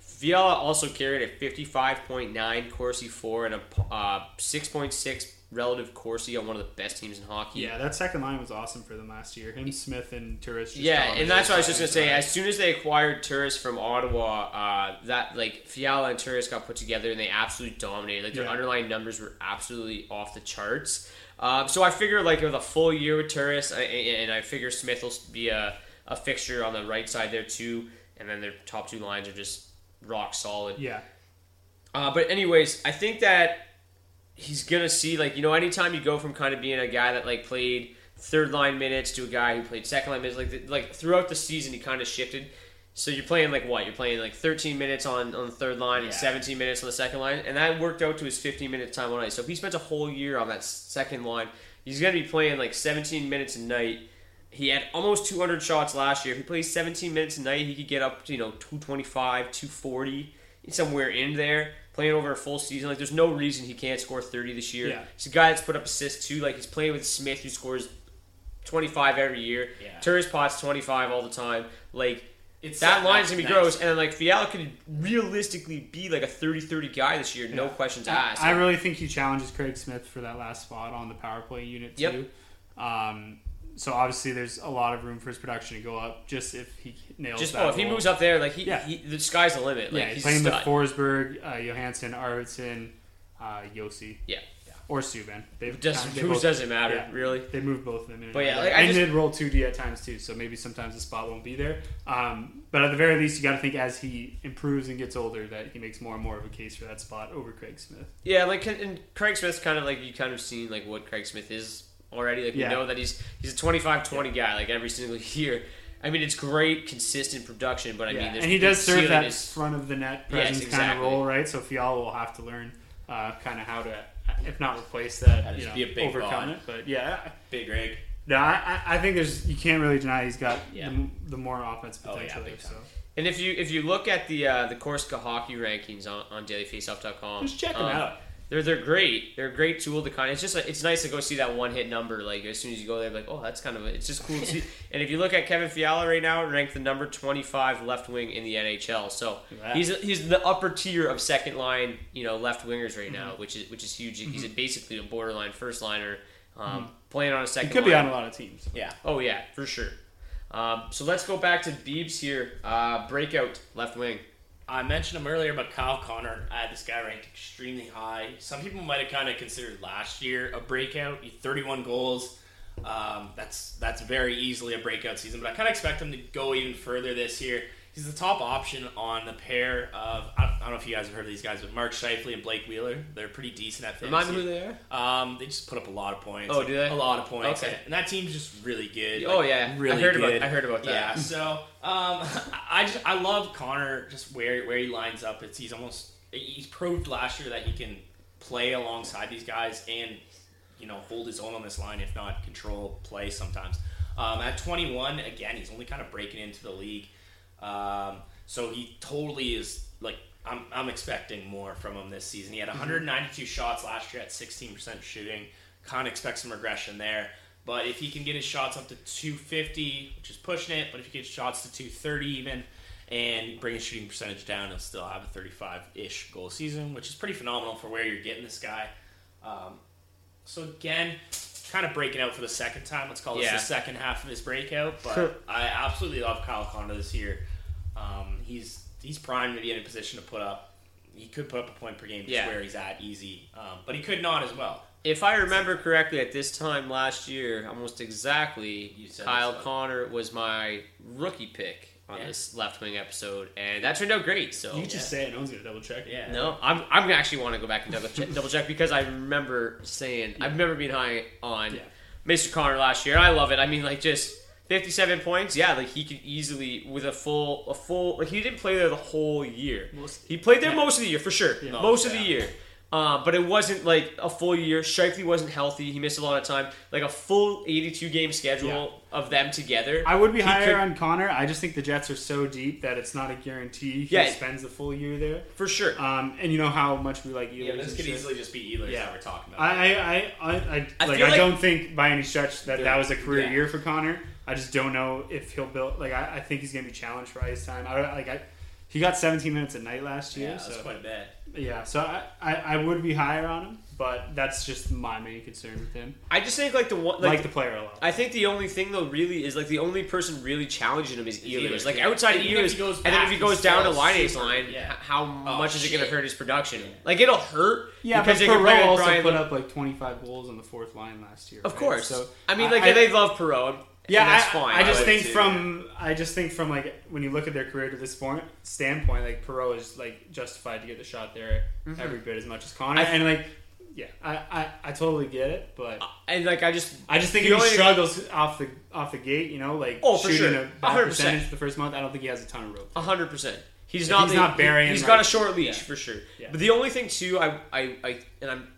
Fiala also carried a 55.9 Corsi For and a uh, 6.6 relative Corsi on one of the best teams in hockey. Yeah, that second line was awesome for them last year. Him, Smith, and Turris. Yeah, and that's what I was just gonna say. As soon as they acquired Turris from Ottawa, uh, that like Fiala and Turris got put together and they absolutely dominated. Like their Yeah. underlying numbers were absolutely off the charts. Um, so I figure like with a full year with Turris, and I figure Smith will be a, a fixture on the right side there too. And then their top two lines are just rock solid. Yeah. Uh, but anyways, I think that he's gonna see like you know anytime you go from kind of being a guy that like played third line minutes to a guy who played second line minutes like the, like throughout the season he kind of shifted. So you're playing like what? You're playing like 13 minutes on, on the third line and 17 minutes on the second line, and that worked out to his 15 minute time on ice. So if he spent a whole year on that second line, he's gonna be playing like 17 minutes a night. He had almost 200 shots last year. If he plays 17 minutes a night, he could get up to you know 225, 240, somewhere in there. Playing over a full season, like there's no reason he can't score 30 this year. Yeah. He's a guy that's put up assists too. Like he's playing with Smith, who scores 25 every year. Yeah. Turris Potts 25 all the time. Like It's that set line's gonna be nice. gross, and then like Fiala could realistically be like a 30-30 guy this year, no Yeah. questions I- asked. I really think he challenges Craig Smith for that last spot on the power play unit Yep. too. Um, so obviously, there's a lot of room for his production to go up just if he nails. just that oh, if he role. moves up there, like he, Yeah. he the sky's the limit. Like yeah, he's playing with. Forsberg, uh, Johansen, Arvidsson, uh, Josi. Yeah. Or Subban. They've Does- kind of- they doesn't matter, yeah, really. They move both of them in. But yeah, like, I and just- they'd roll two D at times too. So maybe sometimes the spot won't be there. Um, but at the very least, you got to think as he improves and gets older that he makes more and more of a case for that spot over Craig Smith. Yeah, like and Craig Smith's kind of like you kind of seen like what Craig Smith is already. Like Yeah. you know that he's he's a 25-20 guy like every single *laughs* year. I mean, it's great, consistent production, but I Yeah, mean, there's, and he does the serve ceiling that is- front of the net Yes, presence kind of role, right? So Fiala will have to learn uh, kind of how to, if not replace that, Gotta you know, be a big overcome bod. it. But yeah, Big rig. no, I, I I think there's you can't really deny he's got Yeah. the, the more offense Oh, yeah, potential there. So And if you if you look at the uh, the Corsica hockey rankings on, on dailyfaceoff.com, Just check 'em um, out. They're they're great. They're a great tool to kind of. It's just it's nice to go see that one hit number. Like as soon as you go there, like oh that's kind of a, it's just cool to see. *laughs* and if you look at Kevin Fiala right now, ranked the number twenty five left wing in the NHL. So Wow. he's he's the upper tier of second line you know left wingers right now, Mhm. which is which is huge. He's a, basically a borderline first liner, um, playing on a he second. could be on a lot of teams. Yeah. Oh yeah, for sure. Um, so let's go back to Beebs here. Uh, breakout left wing. I mentioned him earlier about Kyle Connor. I had this guy ranked extremely high. Some people might have kind of considered last year a breakout. He 31 goals. Um, that's that's very easily a breakout season, but I kind of expect him to go even further this year. He's the top option on the pair of I don't, I don't know if you guys have heard of these guys, but Mark Scheifele and Blake Wheeler. They're pretty decent at fantasy. Remind me who they are. Um, they just put up a lot of points. Oh, do they? A lot of points. Okay. And that team's just really good. Oh, Like, yeah. I really heard about- good. I heard about that. Yeah. So um, *laughs* I just I love Connor just where where he lines up. It's he's almost he's proved last year that he can play alongside these guys and you know hold his own on this line, if not control play sometimes. Um, at 21, again, he's only kind of breaking into the league. Um, so he totally is like I'm, I'm expecting more from him this season. He had 192 shots last year at 16% shooting. Kind of expect some regression there. But if he can get his shots up to 250, which is pushing it, but if he gets shots to 230 even, and bring his shooting percentage down, he'll still have a 35-ish goal season, which is pretty phenomenal for where you're getting this guy. Um, so again, kind of breaking out for the second time. Let's call this Yeah. the second half of his breakout. But I absolutely love Kyle Connor this year. Um, he's he's primed to be in a position to put up. He could put up a point per game just Yeah. where he's at easy, um, but he could not as well. If I remember correctly, at this time last year, almost exactly, said Kyle this, Connor was my rookie pick on Yeah. this left wing episode, and that turned out great. So You just say it. No one's gonna double check. Yeah. No, I'm, I'm gonna actually want to go back and double check, double check because I remember saying I remember being high on Yeah. Mr. Connor last year, and I love it. I mean, like just 57 points, yeah, like he could easily with a full a full like he didn't play there the whole year. he played there most of the year for sure, most of the year. Uh, but it wasn't like a full year. Scheifele wasn't healthy. He missed a lot of time. Like a full 82 game schedule of them together. I would be higher could- on Connor. I just think the Jets are so deep that it's not a guarantee he Yeah. spends the full year there. for sure. Um, and you know how much we like Ehlers. Yeah, this could shit. easily just be Ehlers Yeah. that we're talking about. I, I, I, I, I, I like. I like- don't think by any stretch that that was a career Yeah. year for Connor. I just don't know if he'll build. Like, I, I think he's gonna be challenged for ice time. I like. I, he got 17 minutes a night last year. yeah, that's so quite a bit. Yeah, so I, I, I would be higher on him, but that's just my main concern with him. I just think like the one Like, like, the player a lot. I think the only thing though really is like the only person really challenging him is Ehlers. Ehlers, Like yeah. outside of And even if Ehlers, he goes and then if he goes down to still Line's super- line, yeah. how Oh, much is it going to hurt his production? Like it'll hurt. Yeah, because but they can play Perreault also Brian put up like 25 goals on the fourth line last year. Of right? course. So I mean, like I, they love Perreault. Yeah, and that's I, fine. I just think too, from I just think from like when you look at their career to this point standpoint, like Perreault is like justified to get the shot there every bit as much as Connor, Mm-hmm. I- and like yeah, I, I, I totally get it, but and like I just I just think if he struggles off the off the gate, you know, like Oh, for shooting sure. a bad 100%. percentage the first month, I don't think he has a ton of rope. A hundred percent. He's not. he's the- not burying, He's like- got a short leash Yeah. for sure. Yeah. But the only thing too, I, I, I, and I'm.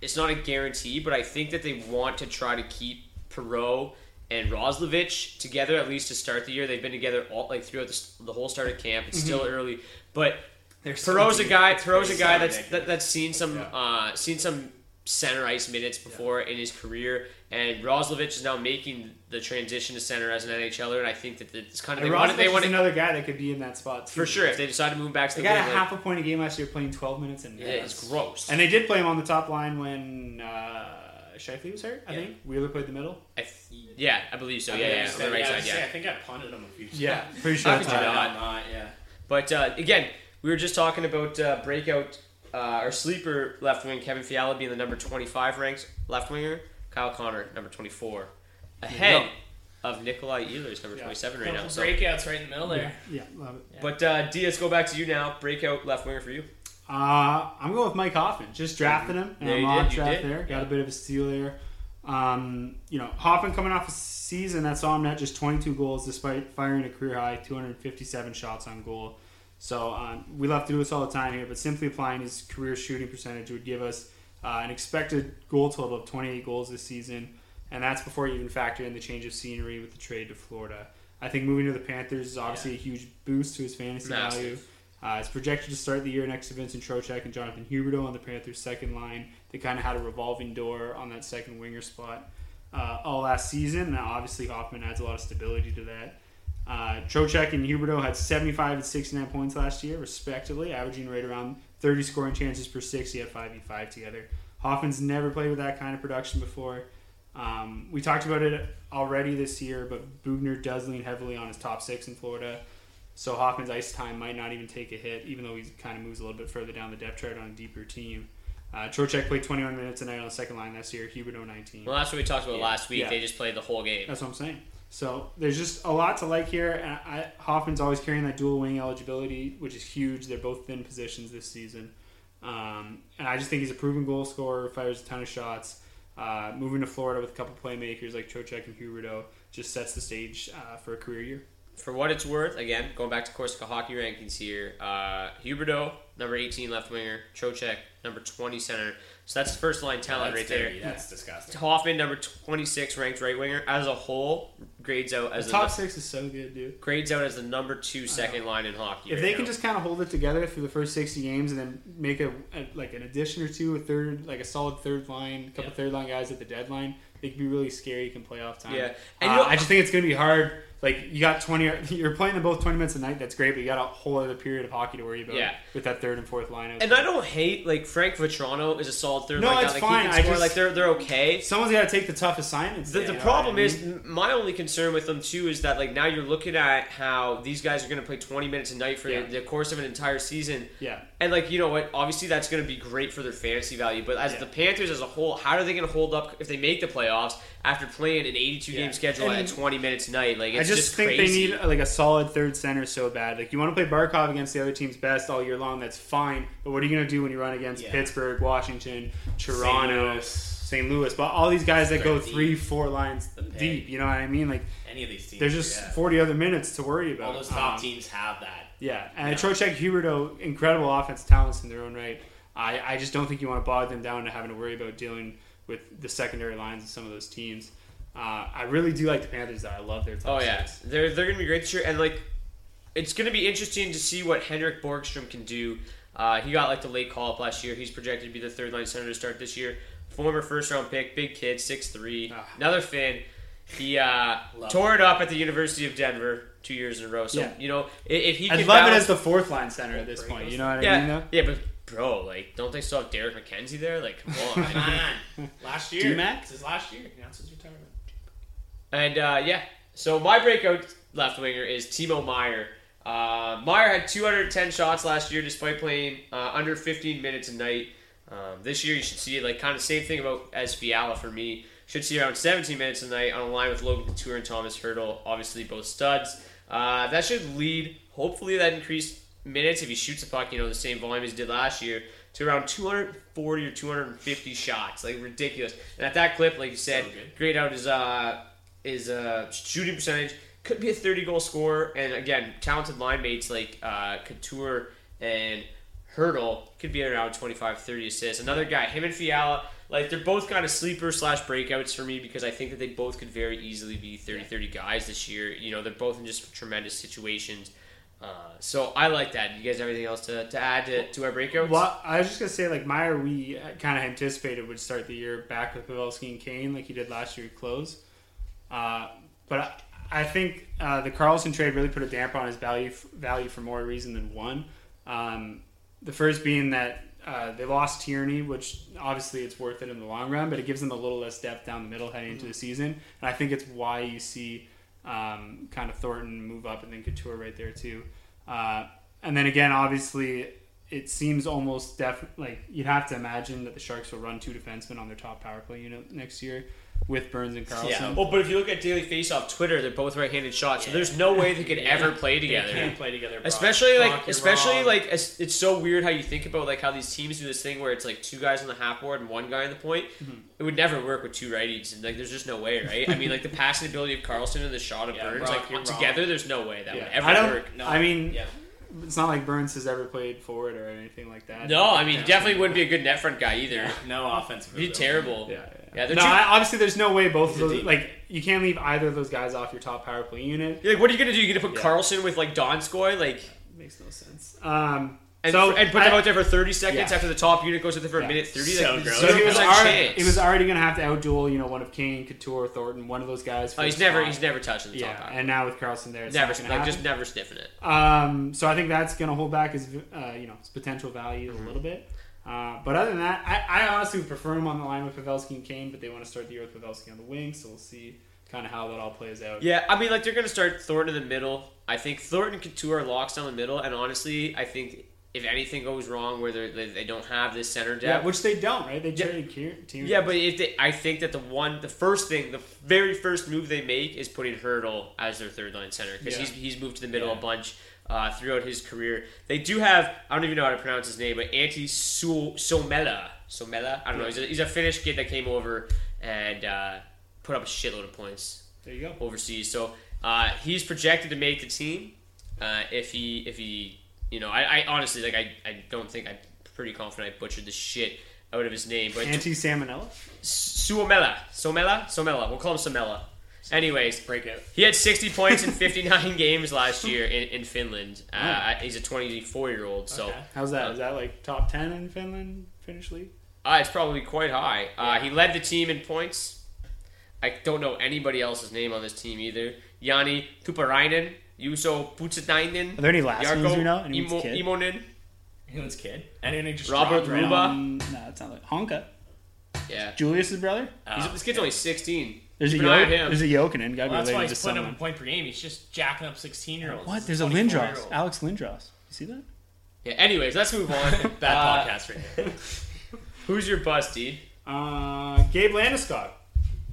It's not a guarantee, but I think that they want to try to keep Perreault and Roslovic together at least to start the year. They've been together all like throughout the, the whole start of camp. It's still early, but They're so a guy. Perreault's a guy that's that, that's seen some uh, seen some center ice minutes before in his career, and Roslovic is now making the transition to center as an NHLer, and I think that it's kind of And they want they want another guy that could be in that spot too. for sure if they decide to move back to They the got a half a point a game last year playing 12 minutes and Yeah, it's gross. And they did play him on the top line when uh, Scheifele was hurt. I think Wheeler played the middle. I th- yeah, I believe so. I Yeah, think I yeah, on the right yeah, I side. was say, Yeah, I think I punted him a few times. Yeah, pretty sure. How that's could you how- not? not, yeah. but uh, again, we were just talking about uh, breakout uh, our sleeper left wing Kevin Fiala being the number twenty five ranked left winger, Kyle Connor number twenty four, ahead of Nikolaj Ehlers number twenty seven right now. Couple So, breakouts right in the middle there. Yeah, love it. but uh, D, go back to you now. Breakout left winger for you. Uh, I'm going with Mike Hoffman. Just drafted him. Yeah, And you a mock did, draft there. Got a bit of a steal there. Um, you know, Hoffman coming off a season that saw him net just 22 goals despite firing a career high 257 shots on goal. So um, we love to do this all the time here, but simply applying his career shooting percentage would give us uh, an expected goal total of 28 goals this season, and that's before you even factor in the change of scenery with the trade to Florida. I think moving to the Panthers is obviously a huge boost to his fantasy Massive. value. Uh, it's projected to start the year next to Vincent Trocheck and Jonathan Huberdeau on the Panthers' second line. They kind of had a revolving door on that second winger spot uh, all last season. Now, obviously, Hoffman adds a lot of stability to that. Uh, Trocheck and Huberdeau had 75 and 69 points last year, respectively, averaging right around 30 scoring chances per 60 at 5v5 together. Hoffman's never played with that kind of production before. Um, we talked about it already this year, but Boughner does lean heavily on his top six in Florida. So Hoffman's ice time might not even take a hit, even though he kind of moves a little bit further down the depth chart on a deeper team. Uh, Trocheck played 21 minutes a night on the second line this year. Huberdeau 19. Well, that's what we talked about Yeah. last week. Yeah. They just played the whole game. That's what I'm saying. So there's just a lot to like here. And I, Hoffman's always carrying that dual wing eligibility, which is huge. They're both thin positions this season. Um, and I just think he's a proven goal scorer, fires a ton of shots. Uh, moving to Florida with a couple playmakers like Trocheck and Huberdeau just sets the stage uh, for a career year. For what it's worth, again, going back to Corsica hockey rankings here, uh, Huberdeau, number 18 left winger, Trocheck, number 20 center. So that's the first line talent That's right there. That's disgusting. Hoffman, number 26 ranked right winger. As a whole, grades out as The the top six is so good, dude. grades out as the number two second line in hockey. If right they now. can just kind of hold it together through the first 60 games and then make a, a like an addition or two, a third, like a solid third line, a couple Yeah. third line guys at the deadline, they could be really scary come playoff time. Yeah. and And you know- I just think it's going to be hard like you got twenty. *laughs* You're playing them both twenty minutes a night. That's great, but you got a whole other period of hockey to worry about. Yeah. with that third and fourth lineup. And I don't hate like Frank Vatrano is a solid third. No, line it's guy. Like, fine. He I just- like they're they're okay. Someone's got to take the tough assignments. The, there, the problem I is, mean? m- my only concern with them too is that like now you're looking at how these guys are going to play 20 minutes a night for Yeah. the, the course of an entire season. Yeah. And like you know what, obviously that's going to be great for their fantasy value. But as Yeah. the Panthers as a whole, how are they going to hold up if they make the playoffs after playing an 82 Yeah. game schedule And at 20 minutes a night? Like I it's just, think crazy. they need like a solid third center so bad. Like you want to play Barkov against the other team's best all year long, that's fine. But what are you going to do when you run against Yeah. Pittsburgh, Washington, Toronto, Louis. St. Louis? But all these guys that go Deep. three, four lines deep. You know what I mean? Like Any of these teams. there's just yeah. 40 other minutes to worry about. all those top Um, teams have that. Yeah, and Yeah. Trocheck, Huberdeau, incredible offense talents in their own right. I, I just don't think you want to bog them down to having to worry about dealing with the secondary lines of some of those teams. Uh, I really do like the Panthers. Though. I love their top Oh yeah, six. they're they're gonna be great this year, and like it's gonna be interesting to see what Henrik Borgstrom can do. Uh, he got like the late call up last year. He's projected to be the third line center to start this year. Former first round pick, big kid, six three, Ah. another fan. He uh, tore it up at the University of Denver two years in a row. So Yeah. you know i- if he I'd can love it as the fourth line center at this point. You know what I yeah mean? Though? yeah, but bro, like don't they still have Derek MacKenzie there? Like come on. *laughs* Man, last year. D-Mac? This is last year. He announced his retirement. And uh, yeah, so my breakout left winger is Timo Meier. Uh, Meier had 210 shots last year despite playing uh, under 15 minutes a night. Um, this year you should see it like kind of same thing about as Fiala for me. Should see around 17 minutes a night on a line with Logan Couture and Thomas Hertl, obviously both studs. Uh, that should lead, hopefully, that increased minutes if he shoots the puck, you know, the same volume as he did last year, to around 240 or 250 shots, like ridiculous. And at that clip, like you said, So grade out his uh, his uh, shooting percentage. Could be a 30 goal scorer, and again, talented line mates like uh, Couture and Hertl could be around 25, 30 assists. Another guy, him and Fiala, like they're both kind of sleeper slash breakouts for me because I think that they both could very easily be 30, 30 guys this year. You know, they're both in just tremendous situations. Uh, so I like that. You guys have anything else to, to add to, to our breakouts? Well, I was just gonna say like Meier, we kind of anticipated would start the year back with Pavelski and Kane like he did last year at close. Uh, but I, I think uh, the Karlsson trade really put a damper on his value value for more reason than one. Um, the first being that uh, they lost Tierney, which obviously it's worth it in the long run, but it gives them a little less depth down the middle heading into the season. And I think it's why you see um, kind of Thornton move up and then Couture right there too. Uh, and then again, obviously, it seems almost def like you'd have to imagine that the Sharks will run two defensemen on their top power play unit next year with Burns and Karlsson. Yeah. Well, but if you look at Daily Faceoff Twitter, they're both right-handed shots, so there's no way they could ever play together. They can't play together. Brock. Especially like, Brock, especially wrong. like, it's, it's so weird how you think about like how these teams do this thing where it's like two guys on the half board and one guy on the point. Mm-hmm. It would never work with two righties, and like, there's just no way, right? I mean, like the passing ability of Karlsson and the shot of Yeah, Burns, Brock, you're like wrong. together, there's no way that Yeah. would ever I don't. work. No. I mean, Yeah. it's not like Burns has ever played forward or anything like that. No, I mean, definitely wouldn't be a good net front guy either. No offensive. He'd be ability. terrible. Yeah, yeah, Yeah, no, two- I, obviously, there's no way both of those. Like, you can't leave either of those guys off your top power play unit. You're like, what are you gonna do? You gonna put Yeah. Karlsson with like Donskoy, like, makes no sense. Um, and, so and put them I- out there for 30 seconds Yeah. after the top unit goes with it for a minute 30? So like, gross. So he was, already, chance. he was already going to have to outduel, you know, one of Kane, Couture, Thornton, one of those guys. Oh, the he's never spot. he's never touching the top Yeah, and now with Karlsson there, it's never not like happen. just never sniffing it. Um, so I think that's going to hold back his, uh, you know, his potential value Mm-hmm. a little bit. Uh, but other than that, I, I honestly would prefer him on the line with Pavelski and Kane, but they want to start the year with Pavelski on the wing, so we'll see kind of how that all plays out. Yeah, I mean like they're gonna start Thornton in the middle. I think Thornton and Couture are locks down the middle, and honestly, I think if anything goes wrong where they they don't have this center depth, Yeah, which they don't, right? They Yeah. traded Kier- Tierney. Yeah, but if they, I think that the one, the first thing, the very first move they make is putting Hertl as their third line center because Yeah. he's he's moved to the middle Yeah. a bunch uh, throughout his career. They do have I don't even know how to pronounce his name, but Antti Somela. Somela, I don't know. He's a, he's a Finnish kid that came over and uh, put up a shitload of points there you go. overseas. So uh, he's projected to make the team uh, if he if he you know I, I honestly like I, I don't think I'm pretty confident I butchered the shit out of his name, but Anti Salmonella. Suomela. Somela? Somela. We'll call him Somela. Anyways, Breakout. he had 60 *laughs* points in 59 games last year in, in Finland. Uh, He's a 24 year old, so Okay. How's that? Is that like top 10 in Finland, Finnish league? uh, it's probably quite high. Uh, he led the team in points. I don't know anybody else's name on this team either. Yanni Tuparainen, Juuso Putsatainen. Are there any last names we know? Anyone's Imo, kid? Imonen. Anyone's kid. Anyone just Robert dropped right Ruba. on. Um, no, it's not like Honka. Yeah. Julius's brother. He's, this kid's only 16. There's a Keep an eye Yo- on him. there's a Jokinen. Gotta Well, that's why he's to putting up a point per game. He's just jacking up 16 year olds. What? There's a Lindros. Alex Lindros. You see that? Yeah, anyways, let's move on. *laughs* Bad Uh, podcast right now. *laughs* Who's your bust, dude? Uh, Gabe Landeskog.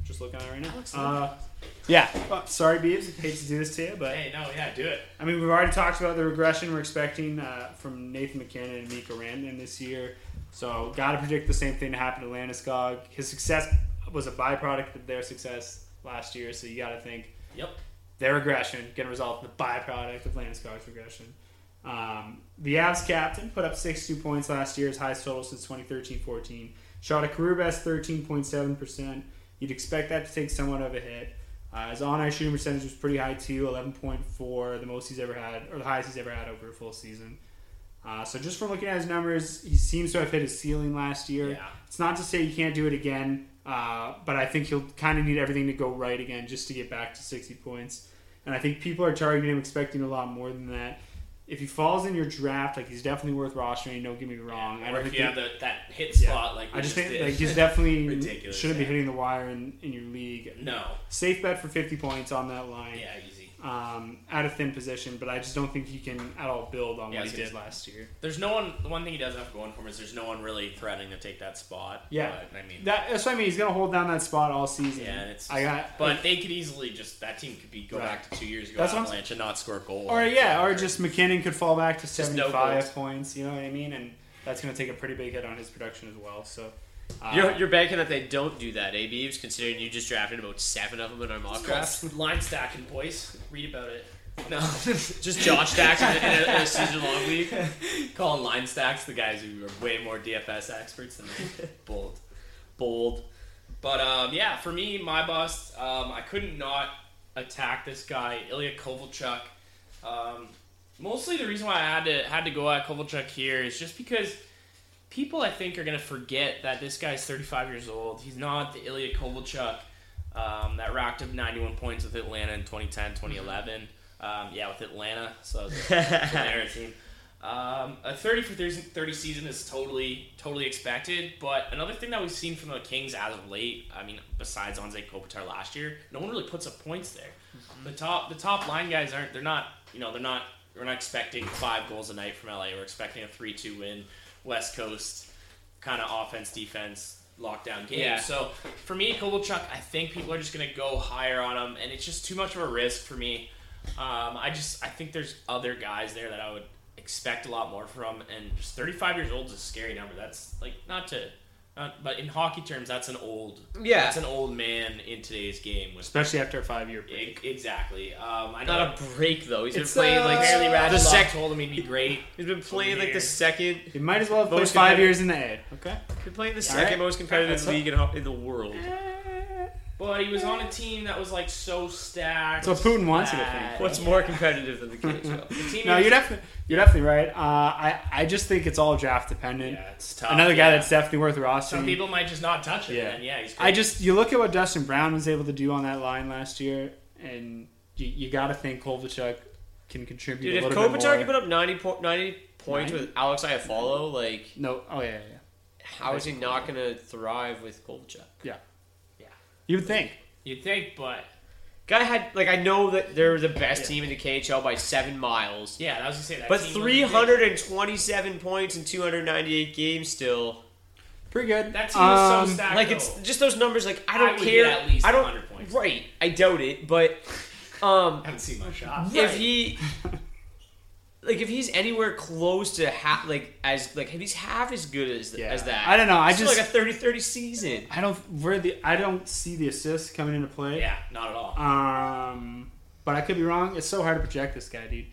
Just looking at it right now. Alex Uh, yeah. Oh, sorry, Beebs. Hate to do this to you, but Hey, no, yeah, do it. I mean, we've already talked about the regression we're expecting uh, from Nathan MacKinnon and Mikko Rantanen this year. So, got to predict the same thing to happen to Landeskog. His success was a byproduct of their success last year, so you got to think Yep. their regression to result in the byproduct of Landeskog's regression. Um, the Avs captain put up 62 points last year, his highest total since 2013-14. Shot a career best 13.7%. You'd expect that to take somewhat of a hit. Uh, his on-ice shooting percentage was pretty high too, 11.4, the most he's ever had, or the highest he's ever had over a full season. Uh, so just from looking at his numbers, he seems to have hit his ceiling last year. Yeah. It's not to say he can't do it again, uh, but I think he'll kind of need everything to go right again just to get back to 60 points. And I think people are targeting him expecting a lot more than that. If he falls in your draft, like he's definitely worth rostering. Don't get me wrong. I Or don't if think you they- have the, that hit spot, like I just just think did. like he's definitely *laughs* Ridiculous, shouldn't be hitting the wire in, in your league. No. safe bet for 50 points on that line. Yeah. Um, at a thin position, but I just don't think he can at all build on Yeah, what he did last year. There's no one. The one thing he doesn't have going for him is there's no one really threatening to take that spot. Yeah, but, I mean, that, that's what I mean. He's gonna hold down that spot all season. yeah, and it's. I got, but they could easily just that team could be go Right. back to two years ago That's Avalanche and not score a goal. or yeah, or just MacKinnon could fall back to no seventy five points. You know what I mean? And that's gonna take a pretty big hit on his production as well. So uh, You're, you're banking that they don't do that, eh, Beebs, considering you just drafted about seven of them in our mock draft. Line stacking, boys. Read about it. No, *laughs* Just Josh stacks in a, in a, in a season long league. *laughs* Calling line stacks the guys who are way more DFS experts than me. *laughs* Bold. Bold. But um, yeah, for me, my bust, um, I couldn't not attack this guy, Ilya Kovalchuk. Um, mostly the reason why I had to had to go at Kovalchuk here is just because people I think are gonna forget that this guy's 35 years old. He's not the Ilya Kovalchuk um, that racked up 91 points with Atlanta in 2010, 2011. Um, yeah, with Atlanta, so it's *laughs* an Atlanta team. Um, a 30 for 30, 30 season is totally totally expected, but another thing that we've seen from the Kings as of late, I mean, besides Anze Kopitar last year, no one really puts up points there. The top the top line guys aren't they're not you know they're not we're not expecting five goals a night from LA. We're expecting a three two win, West Coast kind of offense defense lockdown game. Yeah. So for me, Kovalchuk, I think people are just gonna go higher on him, and it's just too much of a risk for me. Um, I just I think there's other guys there that I would expect a lot more from, and just 35 years old is a scary number. That's like not to, not, but in hockey terms, that's an old Yeah. that's an old man in today's game. With especially after a five year E- exactly. Um, I know Not a break though. He's been It's, playing uh, like barely the Radulov sec- told him he'd be great. He's been playing like the second. He might as well have played Most five competitive- years in the A. Okay. Been playing the All second right. most competitive That's league in, ho- in the world. But he was on a team that was like so stacked. So Putin wants you to bad. think. What's more competitive than the KHL? *laughs* The team No, you're definitely you're definitely right. Uh, I I just think it's all draft dependent. Yeah, it's tough. Another guy yeah. that's definitely worth rostering. Some people might just not touch it. Yeah. And yeah, he's. I just you look at what Dustin Brown was able to do on that line last year, and you, you got to think Kovalchuk can contribute Dude, a if little bit Kopitar more. can put up 90, po- 90 points 90? with Alex Iafallo, like, no, oh yeah, yeah, yeah. how is he not going to thrive with Kovalchuk? yeah. Yeah. You would think. You'd think, but Guy had like I know that they're the best team in the KHL by seven miles, yeah, I was gonna say that. but three hundred and twenty-seven points in two hundred ninety-eight games still. Pretty good. That team was Um, so stacked. Like though. it's just those numbers. Like I I don't would care. get at least I don't. 100 points. Right. I doubt it, but um, *laughs* I haven't seen my shot. if he like if he's anywhere close to half like as like if he's half as good as Yeah. as that I don't know, I it's just- like a 30-30 season I don't where the I don't see the assists coming into play. Yeah, not at all. Um, but I could be wrong. It's so hard to project this guy, dude.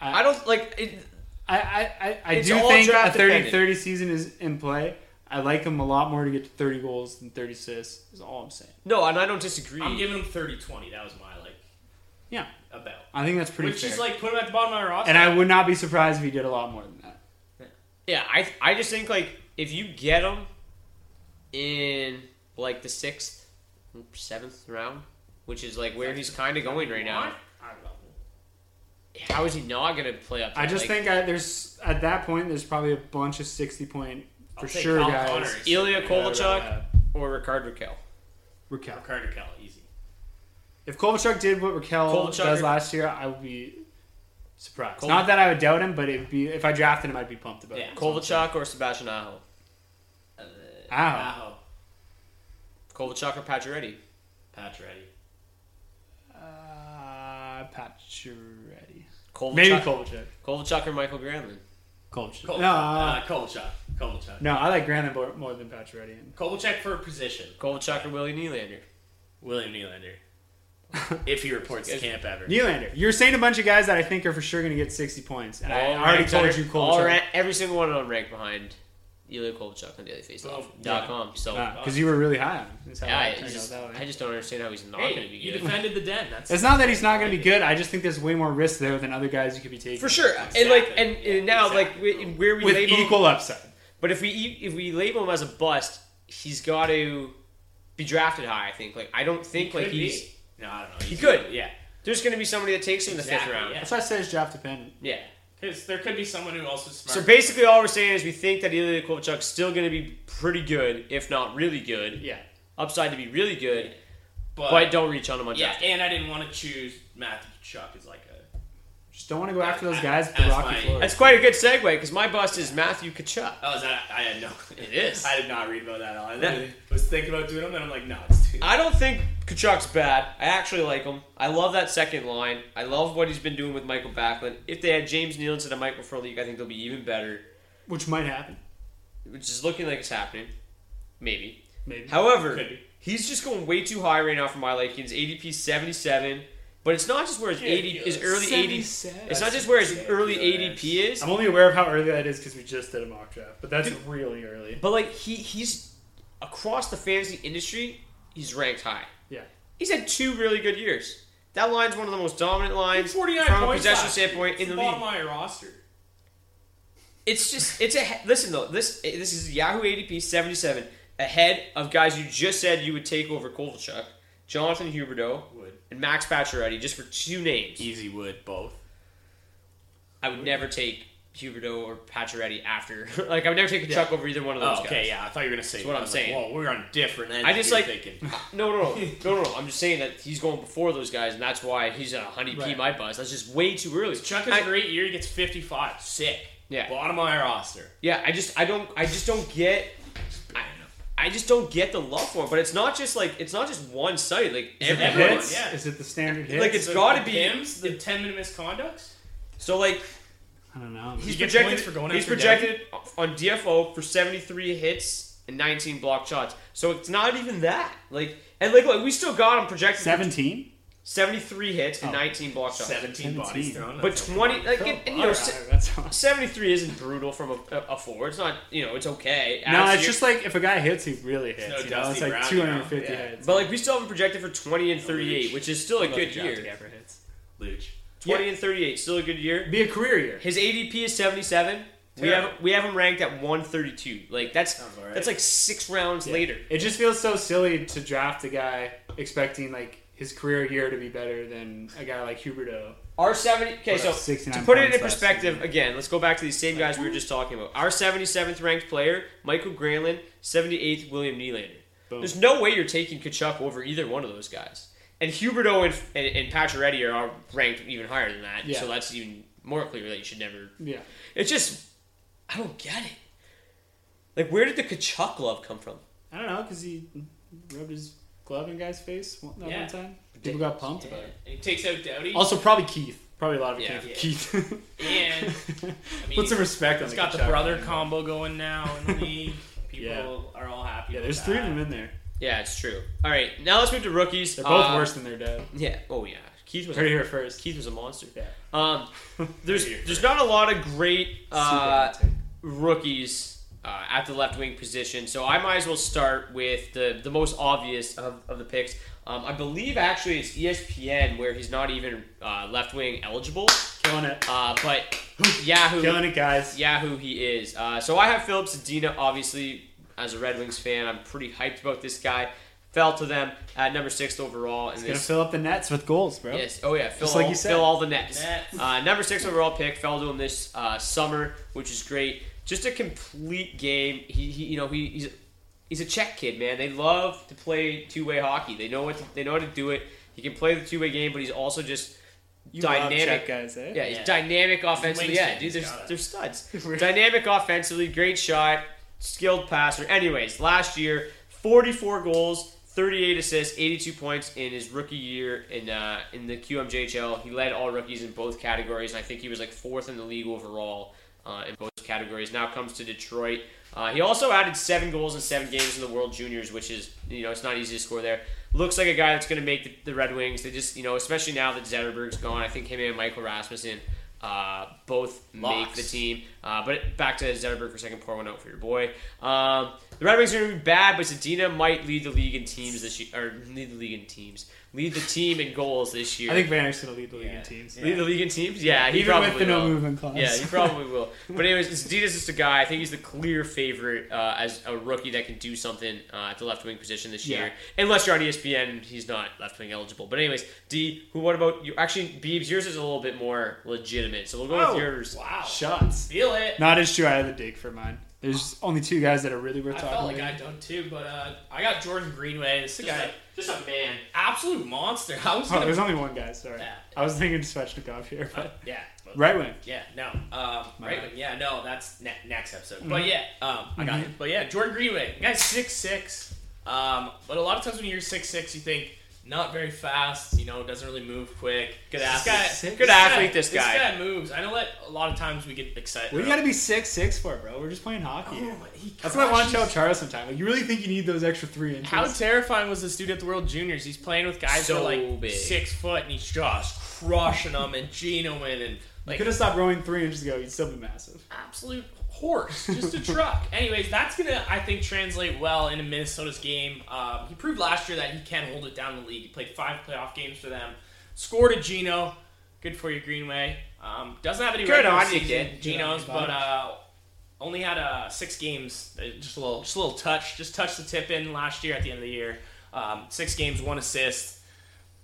I don't like it, I I, I, I do think a draft 30 dependent. 30 season is in play. I like him a lot more to get to 30 goals than 30 assists. Is all I'm saying. no and I don't disagree I'm giving him 30-20. That was my like Yeah, about. I think that's pretty Which fair. is like put him at the bottom of my roster. and I would not be surprised if he did a lot more than that. yeah I I just think like if you get him in like the sixth seventh round which is like where he's kind of going right now. What? I don't know. How is he not going to play up? I just Like, think I, there's at that point there's probably a bunch of sixty point for I'll sure guys. Connor. Ilya Kovalchuk yeah. or Rickard Rakell. Rakell. Carter Kell, easy. If Kovalchuk did what Rakell Kovalchuk does or- last year, I would be surprised. Kol- Not that I would doubt him, but it'd be if I drafted him, I'd be pumped about Yeah. it. Kovalchuk or Sebastian Aho. Uh, Aho. Aho. Kovalchuk or Pacioretty. Pacioretty. Uh, Pacioretty. Kovalchuk. Maybe Kovalchuk. Kovalchuk or Mikael Granlund. Kovalchuk. Kol- no, uh, uh, Kovalchuk. Kovalchuk. no, I like Granlund more, more than Pacioretty. Kovalchuk for a position. Kovalchuk or Willie Nylander. William Nylander. *laughs* if he reports to camp ever. Nylander. You're saying a bunch of guys that I think are for sure going to get 60 points, and I already told under- you all Kovalchuk. ra- every single one of them ranked behind Ilya Kovalchuk on dailyfaceoff.com. Oh, so Because you were really high on him. Yeah, it I just, out that way. I just don't understand how he's not Hey, going to be good. you defended the den. That's It's not that he's not going to be good. I just think there's way more risk there than other guys you could be taking. For sure, and like, and, and now, like, we- where we With label equal upside. But if we e- if we label him as a bust, he's got to be drafted high. I think. Like, I don't think like he's. be. No, I don't know. He could. good, Yeah. There's going to be somebody that takes him in the fifth Exactly, round. yeah. That's why I say it's draft dependent. Yeah. Because there could be someone who also smart. So basically, all we're saying is we think that Ilya Kovalchuk's still going to be pretty good, if not really good. Yeah. Upside to be really good, but, but, don't reach on him on yeah, draft. and I didn't want to choose Matthew Tkachuk as like a. Just don't want to go after those guys with the as rocky my- floor. That's quite a good segue because my bust is Matthew Tkachuk. Oh, is that? I had no. *laughs* It is. I did not read about that at all. I Yeah. literally was thinking about doing them, and I'm like, no, it's too. I don't think Tkachuk's bad. I actually like him. I love that second line. I love what he's been doing with Mikael Backlund. If they had James Neal instead of Michael Frolik, I think they'll be even better. Which might happen. Which is looking like it's happening. Maybe. Maybe. However, Could be. he's just going way too high right now for my liking. His ADP 77. But it's not just where his, 80, his early 80. 77. It's not just where his early ADP is. I'm only aware of how early that is because we just did a mock draft, but that's Dude. really early. But like he he's across the fantasy industry, he's ranked high. Yeah. He's had two really good years. That line's one of the most dominant lines from a possession last standpoint It's in the the bottom league. of my roster. It's just it's a listen though. This eh, this is Yahoo ADP seventy seven ahead of guys you just said you would take over Kovalchuk, Jonathan Huberdeau, Would. And Max Pacioretty just for two names. Easy would both. I would never take Huberdeau or Pacioretty after. *laughs* like I would never take Tkachuk over either one of those Oh, guys. okay, yeah. I thought you were gonna say. That's what I'm like, saying. Whoa, we're on different ends. I just like thinking. *laughs* no, no, no, *laughs* no, no, no. I'm just saying that he's going before those guys, and that's why he's a honey Right. my buzz. That's just way too early. Chuck has I- a great year. He gets 55. Sick. Yeah. Bottom of my roster. Yeah, I just I don't I just don't get I just don't get the love for him. But it's not just like it's not just one site. Like Is it the everyone, hits? yeah. Is it the standard hits? Like, it's The- gotta be- Pims, the 10 minute misconducts. so like I don't know. he's You get projected points for going he's after projected on DFO for 73 hits and 19 block shots. So it's not even that. Like and like look, we still got him projected for 17? 73 hits and Oh. 19 block shots. 17 bodies thrown. But That's 20 like oh, and, and, you know Alright, se- that's 73 isn't brutal from a, a, a forward. It's not, you know, it's okay. No, it's you're- just like if a guy hits, he really hits. no you know, it's like Brown, you know? 250 Yeah. hits. But like we still have him projected for 20 and 38, Luch. which is still a Love good to draft a year. hits. Luch. 20 and 38, still a good year. Be a career year. His ADP is 77. We have we have him ranked at 132. Like that's Sounds alright. that's like six rounds later. It just feels so silly to draft a guy expecting like his career year to be better than a guy like Huberdeau. Our 70 okay, so to put it in perspective, season. again, let's go back to these same guys we were just talking about. Our 77th ranked player, Michael Granlund, 78th, William Nylander. Boom. There's no way you're taking Tkachuk over either one of those guys. And Huberdeau and, and, and Pacioretty are ranked even higher than that, Yeah. so that's even more clear that you should never. Yeah. It's just, I don't get it. Like, where did the Tkachuk love come from? I don't know because he rubbed his glove in guy's face one, that Yeah. one time. People got pumped about it. And he takes out Doughty. Also, probably Keith. Probably a lot of it Yeah. came from Yeah. Keith. *laughs* and *laughs* I mean, Put some respect on He's the got the brother name. combo going now in the league. *laughs* People Yeah. are all happy. Yeah, with there's three of them in there. Yeah, it's true. All right, now let's move to rookies. They're both Uh, worse than their dad. Yeah. Oh yeah. Keith was Heard it here first. Keith was a monster. Yeah. Um, there's there's not a lot of great uh, rookies uh, at the left wing position, so I might as well start with the the most obvious of, of the picks. Um, I believe actually it's ESPN where he's not even uh, left wing eligible, Killing it. uh, but Yahoo Killing it, guys. Yahoo he is. Uh, so I have Filip Zadina, obviously, as a Red Wings fan. I'm pretty hyped about this guy. fell to them at number six overall. And He's gonna fill up the nets with goals, bro. Yes. Oh yeah. Fill Just all, like you said. fill all the nets. Nets. Uh, number six overall pick fell to him this uh, summer, which is great. Just a complete game. He, he you know, he, he's he's a Czech kid, man. They love to play two way hockey. They know what to, they know how to do it. He can play the two way game, but he's also just You love dynamic Czech guys, eh? Yeah, he's Yeah. dynamic offensively. Yeah, dude, he's they're, they're studs. *laughs* dynamic offensively, great shot, skilled passer. Anyways, last year, 44 goals, 38 assists, 82 points in his rookie year in uh, in the QMJHL. He led all rookies in both categories, and I think he was like fourth in the league overall uh, in both categories. Now comes to Detroit. Uh, he also added seven goals in seven games in the World Juniors, which is you know it's not easy to score there. Looks like a guy that's going to make the, the Red Wings. They just you know especially now that Zetterberg's gone, I think him and Michael Rasmussen uh, both make the team. Uh, but back to Zetterberg for a second. Pour one out for your boy. Um, the Red Wings are going to be bad, but Zadina might lead the league in teams this year, or lead the league in teams, lead the team in goals this year. I think Vanek's gonna lead the league in teams. Lead the league in teams? Yeah, he Even probably with the no will. movement clause. Yeah, he probably will. *laughs* But anyways, Zadina's just a guy. I think he's the clear favorite uh, as a rookie that can do something uh, at the left wing position this year. Unless you're on ESPN, he's not left wing eligible. But anyways, D, who? What about you? Actually, Beebs, yours is a little bit more legitimate. So we'll go Oh, with yours. Wow. Shots. Feel it. Not as true. I had the dig for mine. There's only two guys that are really worth I talking felt like about. I done too, but uh, I got Jordan Greenway. This Just guy, a, just a man. absolute monster. *laughs* I was Oh, gonna, there's only one guy. Sorry, Yeah. I was thinking Svechnikov here, but yeah, but- right wing. Yeah, no, um, right, wing. Yeah, no, that's ne- next episode. Mm-hmm. But yeah, um, I got it. But yeah, Jordan Greenway, the guy's six six. Um, but a lot of times when you're six six, you think not very fast. You know, doesn't really move quick. Good This athlete. guy- Good this athlete, guy- this guy. This guy moves. I know that a lot of times we get excited. We got to be six six for, bro? We're just playing hockey. Oh, That's what I want to tell crushes- Charles sometime. Like, you really think you need those extra three inches? How terrifying was this dude at the World Juniors? He's playing with guys So that are like big. six foot, and he's just crushing them and genoing and you like could have stopped rowing three inches ago. You'd still be massive. absolute horse, just a *laughs* truck. Anyways, that's gonna I think translate well into Minnesota's game. Um, he proved last year that he can hold it down in the league. He played five playoff games for them, scored a Geno. Good for you, Greenway. Um, doesn't have any Good regular on you, season kid. Genos, but uh, only had uh, six games. Uh, Just a little, just a little touch. Just touched the tip in last year at the end of the year. Um, six games, one assist.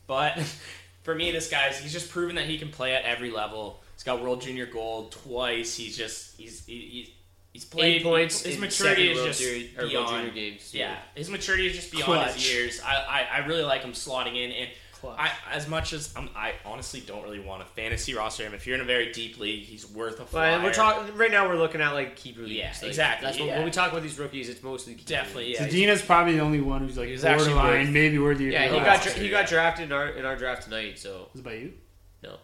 But *laughs* for me, this guy's he's just proven that he can play at every level. He's got World Junior Gold twice. He's just he's he, he's he's played Eight points His in maturity is World just Series- or World beyond. Junior games. Yeah, his maturity is just beyond Clutch. his years. I, I I really like him slotting in and. I, as much as I'm, I honestly don't really want a fantasy roster him. If you're in a very deep league, he's worth a flyer. But we're talking right now. We're looking at like keeper leagues. Yeah, Like, exactly, That's what, yeah. when we talk about these rookies. It's mostly keeper Definitely, leagues. yeah. Zadina's probably the only one who's like He's borderline, worth- maybe worthy. of Yeah, he got he got drafted in our in our draft tonight. So Was it by you?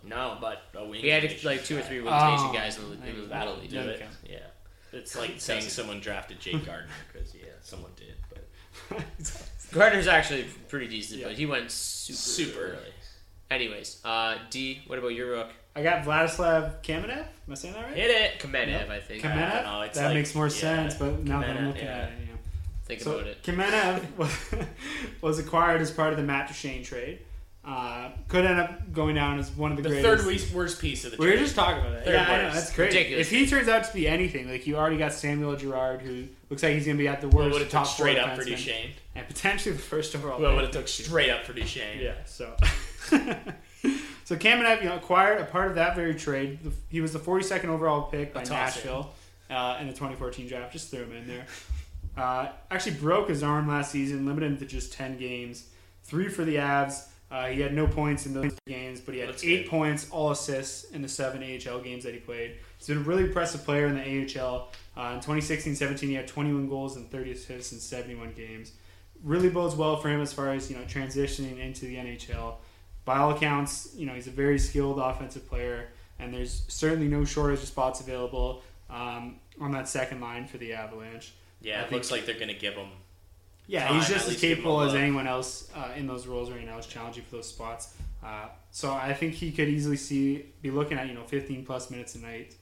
No, No, but a wing he had station like two or three wing station Oh, guys in the, in the battle. That'll do Yeah, it. okay. Yeah, it's like saying someone drafted Jake Gardiner because yeah, someone did, but *laughs* Gardiner's actually pretty decent, Yeah. but he went super super early. early. Anyways, uh, D. What about your rook? I got Vladislav Kamenev. Am I saying that right? Hit it. Kamenev, Yep. I think. Kamenev? know, it's that like- makes more yeah, sense, but now that I'm looking yeah. at it, you know. Think So about it. Kamenev *laughs* was, *laughs* was acquired as part of the Matt Duchene trade. Uh, could end up going down as one of the, The greatest. third worst, worst piece of the. We were just talking about it. Third yeah, I know, that's great. Ridiculous. If he turns out to be anything, like you already got Samuel Girard, who looks like he's going to be at the worst would have took straight up for Duchene? and potentially the first overall. Pick. would have took straight up for Duchene? Yeah, so. *laughs* so Kamenev, you know, acquired a part of that very trade. He was the 42nd overall pick by. Nashville uh, in the 2014 draft. Just threw him in there. Uh, actually broke his arm last season, limited him to just 10 games. Three for the Avs. Uh, he had no points in those games, but he had That's eight good. points, all assists in the seven AHL games that he played. He's been a really impressive player in the AHL. Uh, in 2016-17, he had 21 goals and 30 assists in 71 games. Really bodes well for him as far as you know transitioning into the NHL. By all accounts, you know he's a very skilled offensive player, and there's certainly no shortage of spots available um, on that second line for the Avalanche. Yeah, I it looks like they're gonna give him. Yeah, time, he's just as least give him capable as anyone else uh, in those roles right now. Is challenging for those spots. Uh, so I think he could easily see be looking at you know 15 plus minutes a night.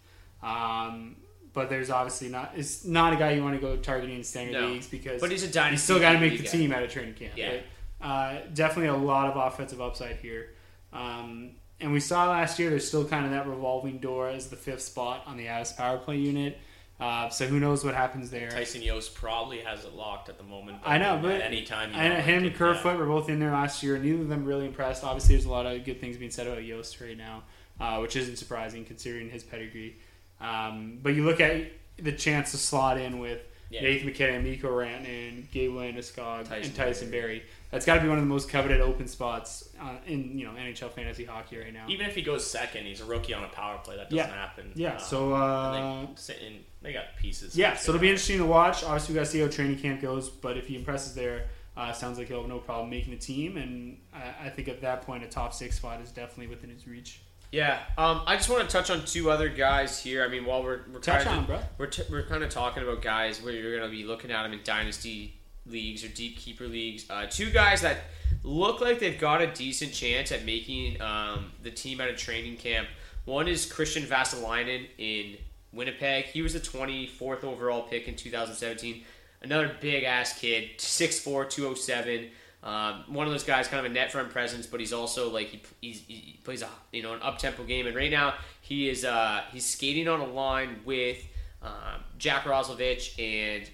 Um, but there's obviously not. It's not a guy you want to go targeting in standard No. leagues because But he's a dynasty You still got to make the guy. team out of training camp. Yeah. But, uh, definitely a lot of offensive upside here. Um, and we saw last year there's still kind of that revolving door as the fifth spot on the Avs power play unit. Uh, so who knows what happens there? Tyson Jost probably has it locked at the moment. I know, but at any time, you and know, him and Kerfoot were both in there last year. Neither of them really impressed. Obviously, there's a lot of good things being said about Jost right now, uh, which isn't surprising considering his pedigree. Um, but you look at the chance to slot in with Yeah. Nathan MacKinnon, Mikko Rantanen, Gabe Landeskog, Tyson and Tyson Barrie. That's got to be one of the most coveted open spots uh, in you know NHL fantasy hockey right now. Even if he goes second, he's a rookie on a power play. That doesn't Yeah. happen. Yeah, Um, so, uh, they, sit in, they got pieces. Yeah, so it'll be interesting to watch. Obviously, we got to see how training camp goes, but if he impresses there, uh, sounds like he'll have no problem making the team. And I, I think at that point, a top six spot is definitely within his reach. Yeah, um, I just want to touch on two other guys here. I mean, while we're, we're Touch kind on of bro. we're t- we're kind of talking about guys where you're going to be looking at them in dynasty leagues or deep keeper leagues. Uh, two guys that look like they've got a decent chance at making um, the team out of training camp. One is Kristian Vesalainen in Winnipeg. He was the 24th overall pick in 2017. Another big ass kid, 6'4", 207. Um, one of those guys, kind of a net front presence, but he's also like he, he plays a you know an up tempo game, and right now he is uh, he's skating on a line with um, Jack Roslovic and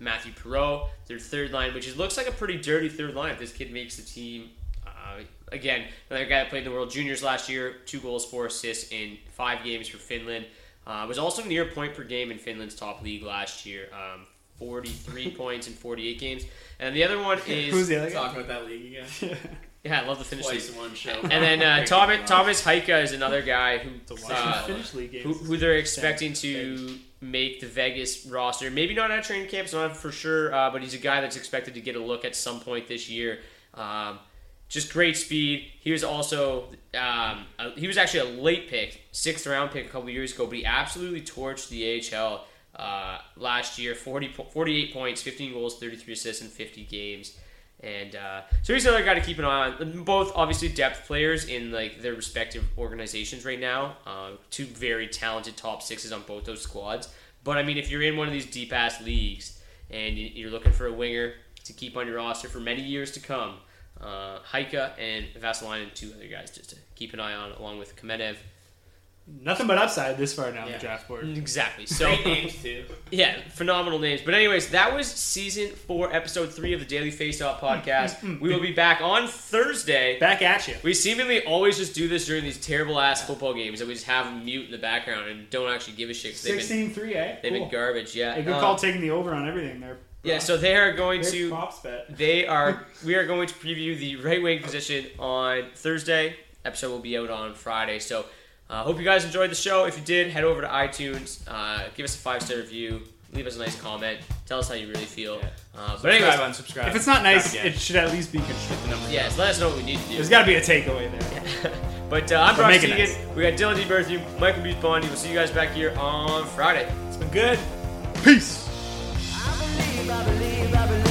Mathieu Perreault, their third line, which is, looks like a pretty dirty third line if this kid makes the team. Uh, again, another guy that played in the World Juniors last year, two goals, four assists in five games for Finland. Uh, was also near point per game in Finland's top league last year, um, 43 *laughs* points in 48 games. And the other one is Who's the other guy? Talking about that league again. *laughs* yeah, I love the Finnish Twice league. in one show. And then uh, *laughs* Thomas Thomas Hyka is another guy who uh, the Finnish league who, who they're expecting to make the Vegas roster. Maybe not at training camp, it's not for sure, uh, but he's a guy that's expected to get a look at some point this year. Um, just great speed. He was also um, a, he was actually a late pick, sixth round pick a couple years ago, but he absolutely torched the AHL uh, last year. 40, 48 points, 15 goals, 33 assists in 50 games. And uh, so he's another guy to keep an eye on. Both obviously depth players in like their respective organizations right now. Uh, two very talented top sixes on both those squads. But I mean, if you're in one of these deep ass leagues and you- you're looking for a winger to keep on your roster for many years to come, uh, Hyka and Vesalainen, two other guys just to keep an eye on, along with Kamenev. Nothing but upside this far down Yeah. the draft board. Exactly. So Great names too. *laughs* Yeah, phenomenal names. But anyways, that was season four, episode three of the Daily Face Off podcast. we will be back on Thursday. Back at you. We seemingly always just do this during these terrible ass football games that we just have them mute in the background and don't actually give a shit. They've been, 16-3, eh? they've Cool. been garbage. Yeah. A good Um, call taking the over on everything there. yeah, so they are going Great to props bet. they are *laughs* we are going to preview the right wing position on Thursday. Episode will be out on Friday. So uh, hope you guys enjoyed the show. If you did, head over to iTunes, uh, give us a five star review, leave us a nice comment, tell us how you really feel. Uh, but anyways, unsubscribe. If it's not nice, Again. it should at least be constructive. yes, let us know what we need to do. There's got to be a takeaway there. *laughs* But uh, I'm But Brock make it nice. We got Dylan D. Berthew, Michael Buse Bondi. We'll see you guys back here on Friday. It's been good. Peace. I believe, I believe, I believe